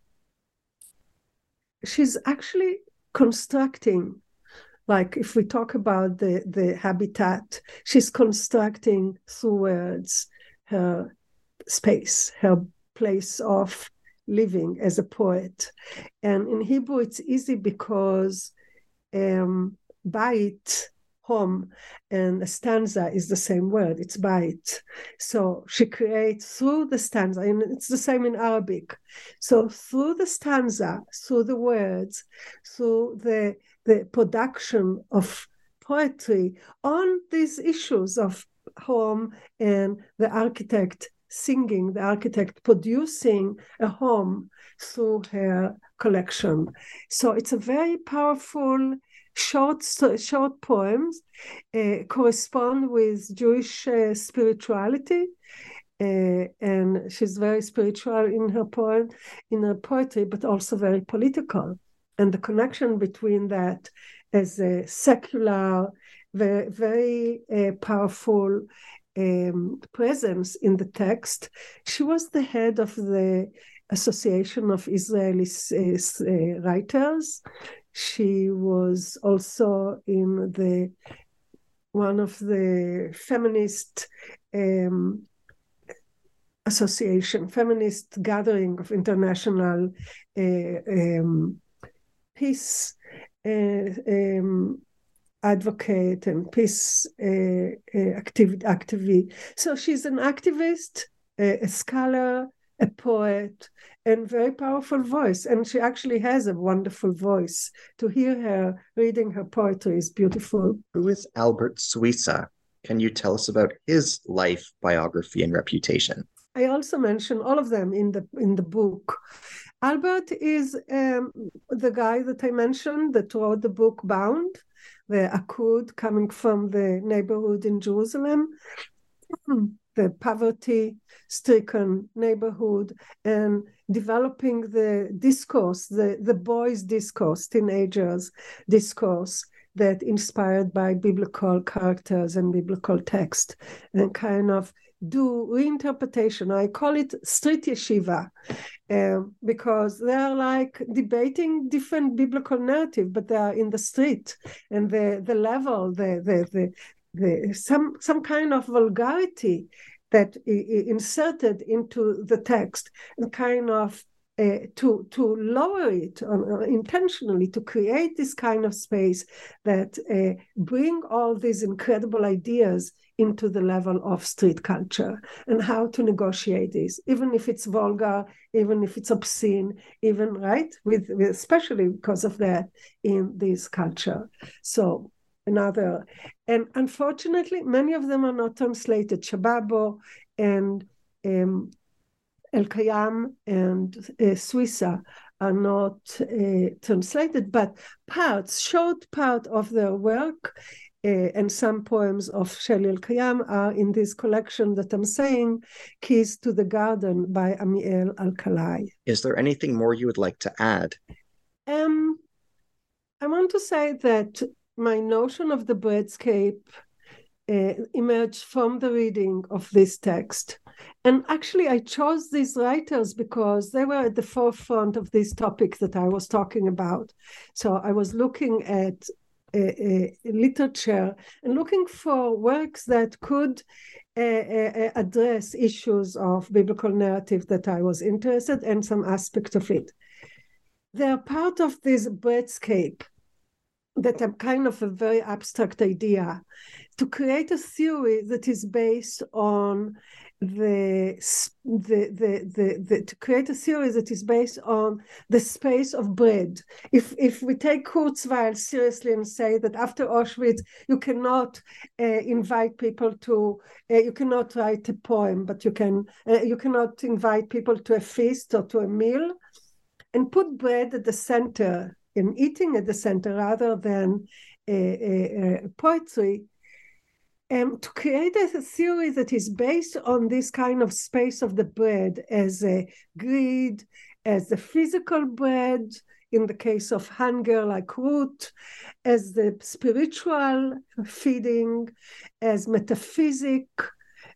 she's actually constructing like if we talk about the the habitat she's constructing through words her space her place of living as a poet. And in hebrew it's easy because um bait home and stanza is the same word it's bait. So she creates through the stanza and it's the same in arabic. So through the stanza through the words through the the production of poetry on these issues of home and the architect singing the architect producing a home through her collection. So it's a very powerful short short poems uh, correspond with Jewish uh, spirituality. Uh, and she's very spiritual in her poem, in her poetry, but also very political. And the connection between that as a secular, very, very uh, powerful um, presence in the text. She was the head of the Association of Israeli uh, Writers. She was also in the one of the feminist um, association, feminist gathering of international uh, um, peace uh, um, advocate and peace uh, uh activity. So she's an activist, a scholar, a poet, and very powerful voice. And she actually has a wonderful voice. To hear her reading her poetry is beautiful. Who is Albert Suissa? Can you tell us about his life, biography, and reputation? I also mention all of them in the in the book. Albert is um, the guy that I mentioned that wrote the book Bound, the Akud coming from the neighborhood in Jerusalem the poverty stricken neighborhood and developing the discourse, the, the boys' discourse, teenagers' discourse that inspired by biblical characters and biblical text and kind of do reinterpretation. I call it street yeshiva uh, because they are like debating different biblical narrative, but they are in the street and the the level, the the the, the some some kind of vulgarity that inserted into the text and kind of uh, to to lower it uh, intentionally to create this kind of space that uh, bring all these incredible ideas into the level of street culture and how to negotiate this even if it's vulgar even if it's obscene even right with, with especially because of that in this culture. So another and unfortunately many of them are not translated shababo and um, Elkayam and uh, Suissa are not uh, translated, but parts, short part of their work uh, and some poems of Shelley Elkayam are in this collection that I'm saying, Keys to the Garden by Ammiel Alcalay. Is there anything more you would like to add? Um, I want to say that my notion of the breadscape uh, emerged from the reading of this text. And actually, I chose these writers because they were at the forefront of this topic that I was talking about. So I was looking at uh, uh, literature and looking for works that could uh, address issues of biblical narrative that I was interested in, some aspect of it. They are part of this breadscape that I'm kind of a very abstract idea to create a theory that is based on the, the, the, the, the, to create a theory that is based on the space of bread. If, if we take Kurzweil seriously and say that after Auschwitz, you cannot uh, invite people to, uh, you cannot write a poem, but you can, uh, you cannot invite people to a feast or to a meal and put bread at the center in eating at the center rather than poetry, um, to create a theory that is based on this kind of space of the bread as a greed, as the physical bread, in the case of hunger, like root, as the spiritual feeding, as metaphysic,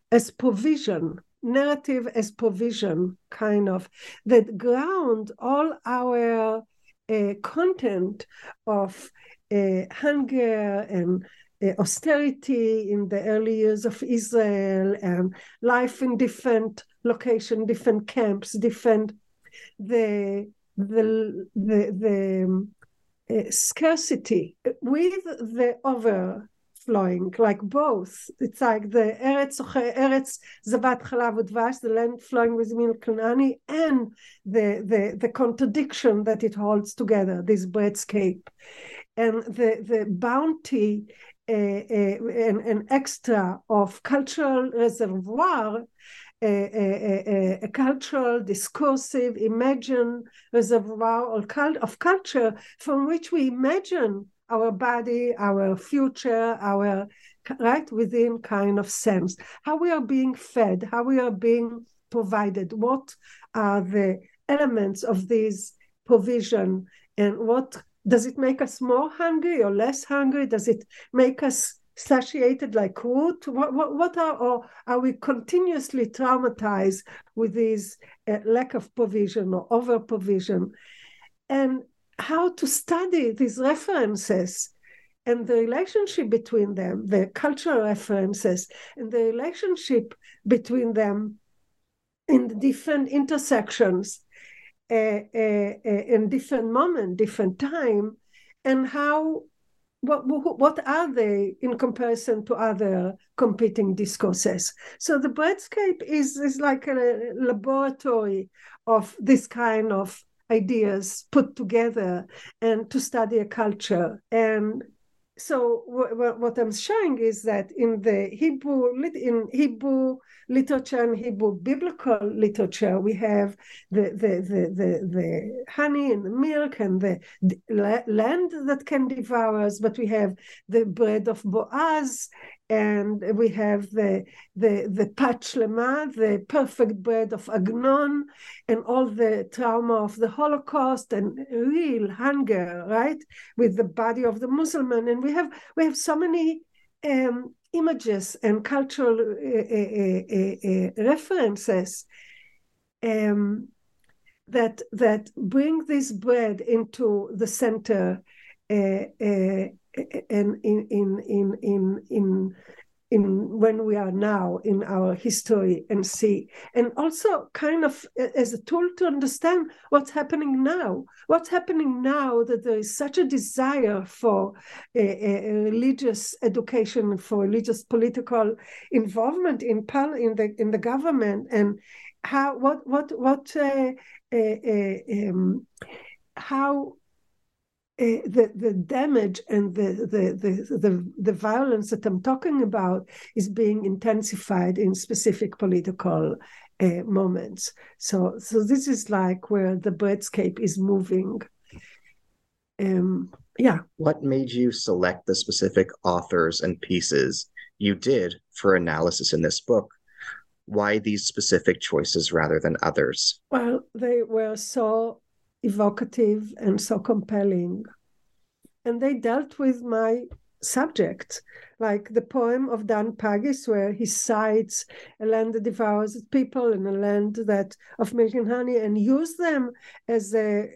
as provision, narrative as provision, kind of, that ground all our content of hunger and austerity in the early years of Israel and life in different location, different camps, different the the the, the um, uh, scarcity with the over flowing, like both. It's like the Eretz, Eretz Zavat Chalav Udvash, the land flowing with milk and honey, and the, the, the contradiction that it holds together, this breadscape. And the, the bounty uh, uh, and, and extra of cultural reservoir a, a, a, cultural, discursive, imagine reservoir of culture from which we imagine our body, our future, our right within kind of sense. How we are being fed, how we are being provided, what are the elements of this provision, and what does it make us more hungry or less hungry? Does it make us satiated like root? What, what, what are, or are we continuously traumatized with this uh, lack of provision or over provision? And how to study these references and the relationship between them, the cultural references, and the relationship between them in the different intersections, uh, uh, uh, in different moment, different time, and how what what are they in comparison to other competing discourses? So the breadscape is is like a laboratory of this kind of ideas put together and to study a culture. And so what I'm showing is that in the Hebrew in Hebrew literature and Hebrew biblical literature, we have the the the the, the honey and the milk and the, the, land that can devour us, but we have the bread of Boaz and we have the the the Pat Shlema, the perfect bread of Agnon, and all the trauma of the Holocaust and real hunger, right, with the body of the Muslim, and we have we have so many um, images and cultural uh, uh, uh, references um, that that bring this bread into the center and in in in in in in when we are now in our history and see. And also kind of as a tool to understand what's happening now. What's happening now that there is such a desire for a, a religious education for religious political involvement in in the in the government and how what what what uh, uh, uh, um, how uh, the the damage and the, the the the the violence that I'm talking about is being intensified in specific political uh, moments. So so this is like where the breadscape is moving. Um, yeah. What made you select the specific authors and pieces you did for analysis in this book? Why these specific choices rather than others? Well, they were so evocative and so compelling. And they dealt with my subject, like the poem of Dan Pagis, where he cites a land that devours its people and a land that of milk and honey, and use them as a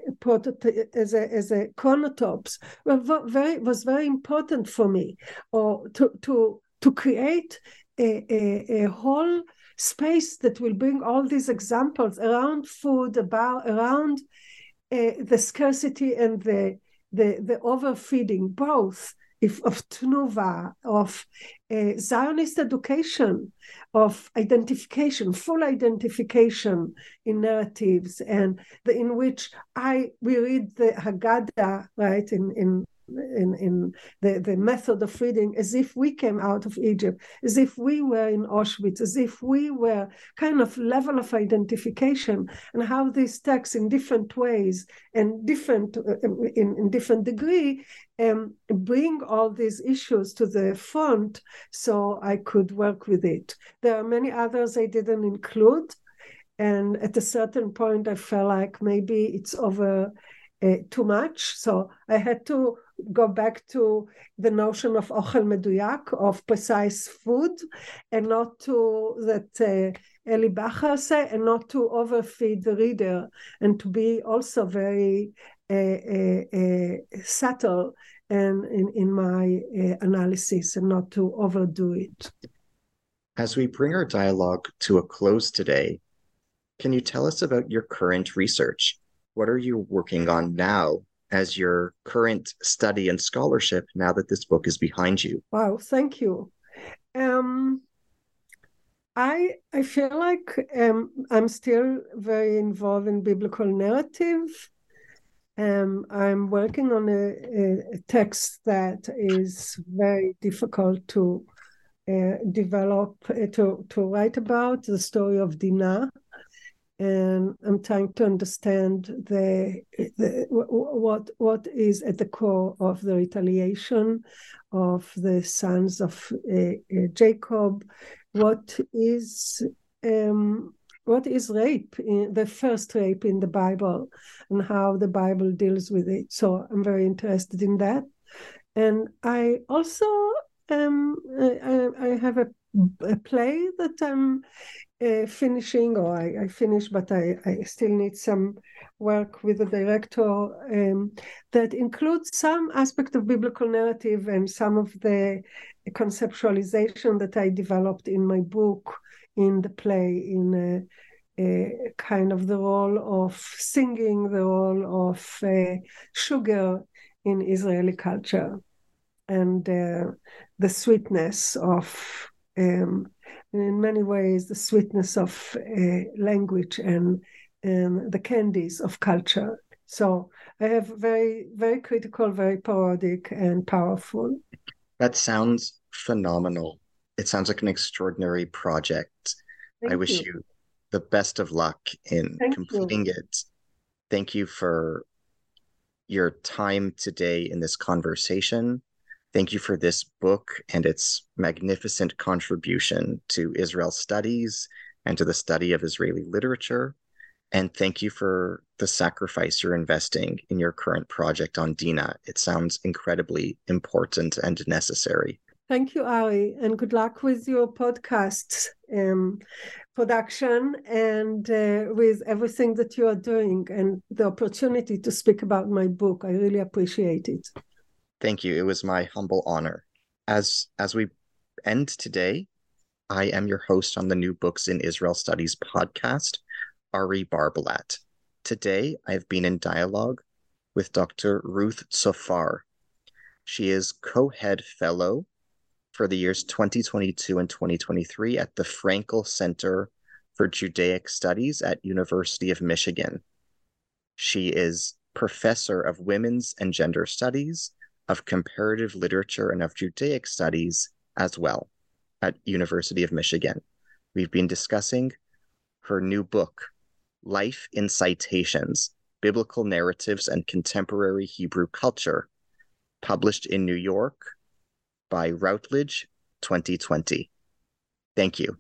as a as a chronotopes. Well, very was very important for me, or to to to create a, a, a whole space that will bring all these examples around food, about around uh, the scarcity and the the, the overfeeding, both if, of Tnuva, of uh, Zionist education, of identification, full identification in narratives, and the, in which I we read the Haggadah right in in in, in the, the method of reading as if we came out of Egypt, as if we were in Auschwitz, as if we were kind of level of identification, and how these texts in different ways and different uh, in, in different degree um, bring all these issues to the front so I could work with it. There are many others I didn't include. And at a certain point, I felt like maybe it's over uh, too much. So I had to go back to the notion of ochel meduyak, of precise food, and not to that uh, Eli Bachar say, and not to overfeed the reader, and to be also very uh, uh, uh subtle and in, in my uh, analysis, and not to overdo it. As we bring our dialogue to a close today, can you tell us about your current research? What are you working on now as your current study and scholarship now that this book is behind you? Wow, thank you. Um, I I feel like um, I'm still very involved in biblical narrative. Um, I'm working on a, a, text that is very difficult to uh, develop uh, to to write about the story of Dinah and I'm trying to understand the, the what what is at the core of the retaliation of the sons of uh, uh, Jacob. What is um, what is rape, in, the first rape in the Bible, and how the Bible deals with it. So I'm very interested in that, and I also um, I, I have a, a play that I'm uh, finishing, or I, I finished, but I, I still need some work with the director um, that includes some aspect of biblical narrative and some of the conceptualization that I developed in my book, in the play, in a, a kind of the role of singing, the role of uh, sugar in Israeli culture, and uh, the sweetness of um, in many ways the sweetness of uh, language and and the candies of culture. So I have very very critical, very parodic and powerful. That sounds phenomenal. It sounds like an extraordinary project. Thank I wish you. you. the best of luck in Thank completing you. it. Thank you for your time today in this conversation. Thank you for this book and its magnificent contribution to Israel studies and to the study of Israeli literature. And thank you for the sacrifice you're investing in your current project on Dina. It sounds incredibly important and necessary. Thank you, Ari, and good luck with your podcast um, production and uh, with everything that you are doing and the opportunity to speak about my book. I really appreciate it. Thank you. It was my humble honor. As as we end today I am your host on the New Books in Israel Studies podcast, Ari Barbalat. Today I've been in dialogue with Dr. Ruth Tsoffar. She is co head fellow for the years 2022 and 2023 at the Frankel Center for Judaic Studies at University of Michigan. She is professor of women's and gender studies, of comparative literature, and of Judaic studies as well at University of Michigan. We've been discussing her new book, Life in Citations: Biblical Narratives and Contemporary Hebrew Culture, published in New York by Routledge 2020. Thank you.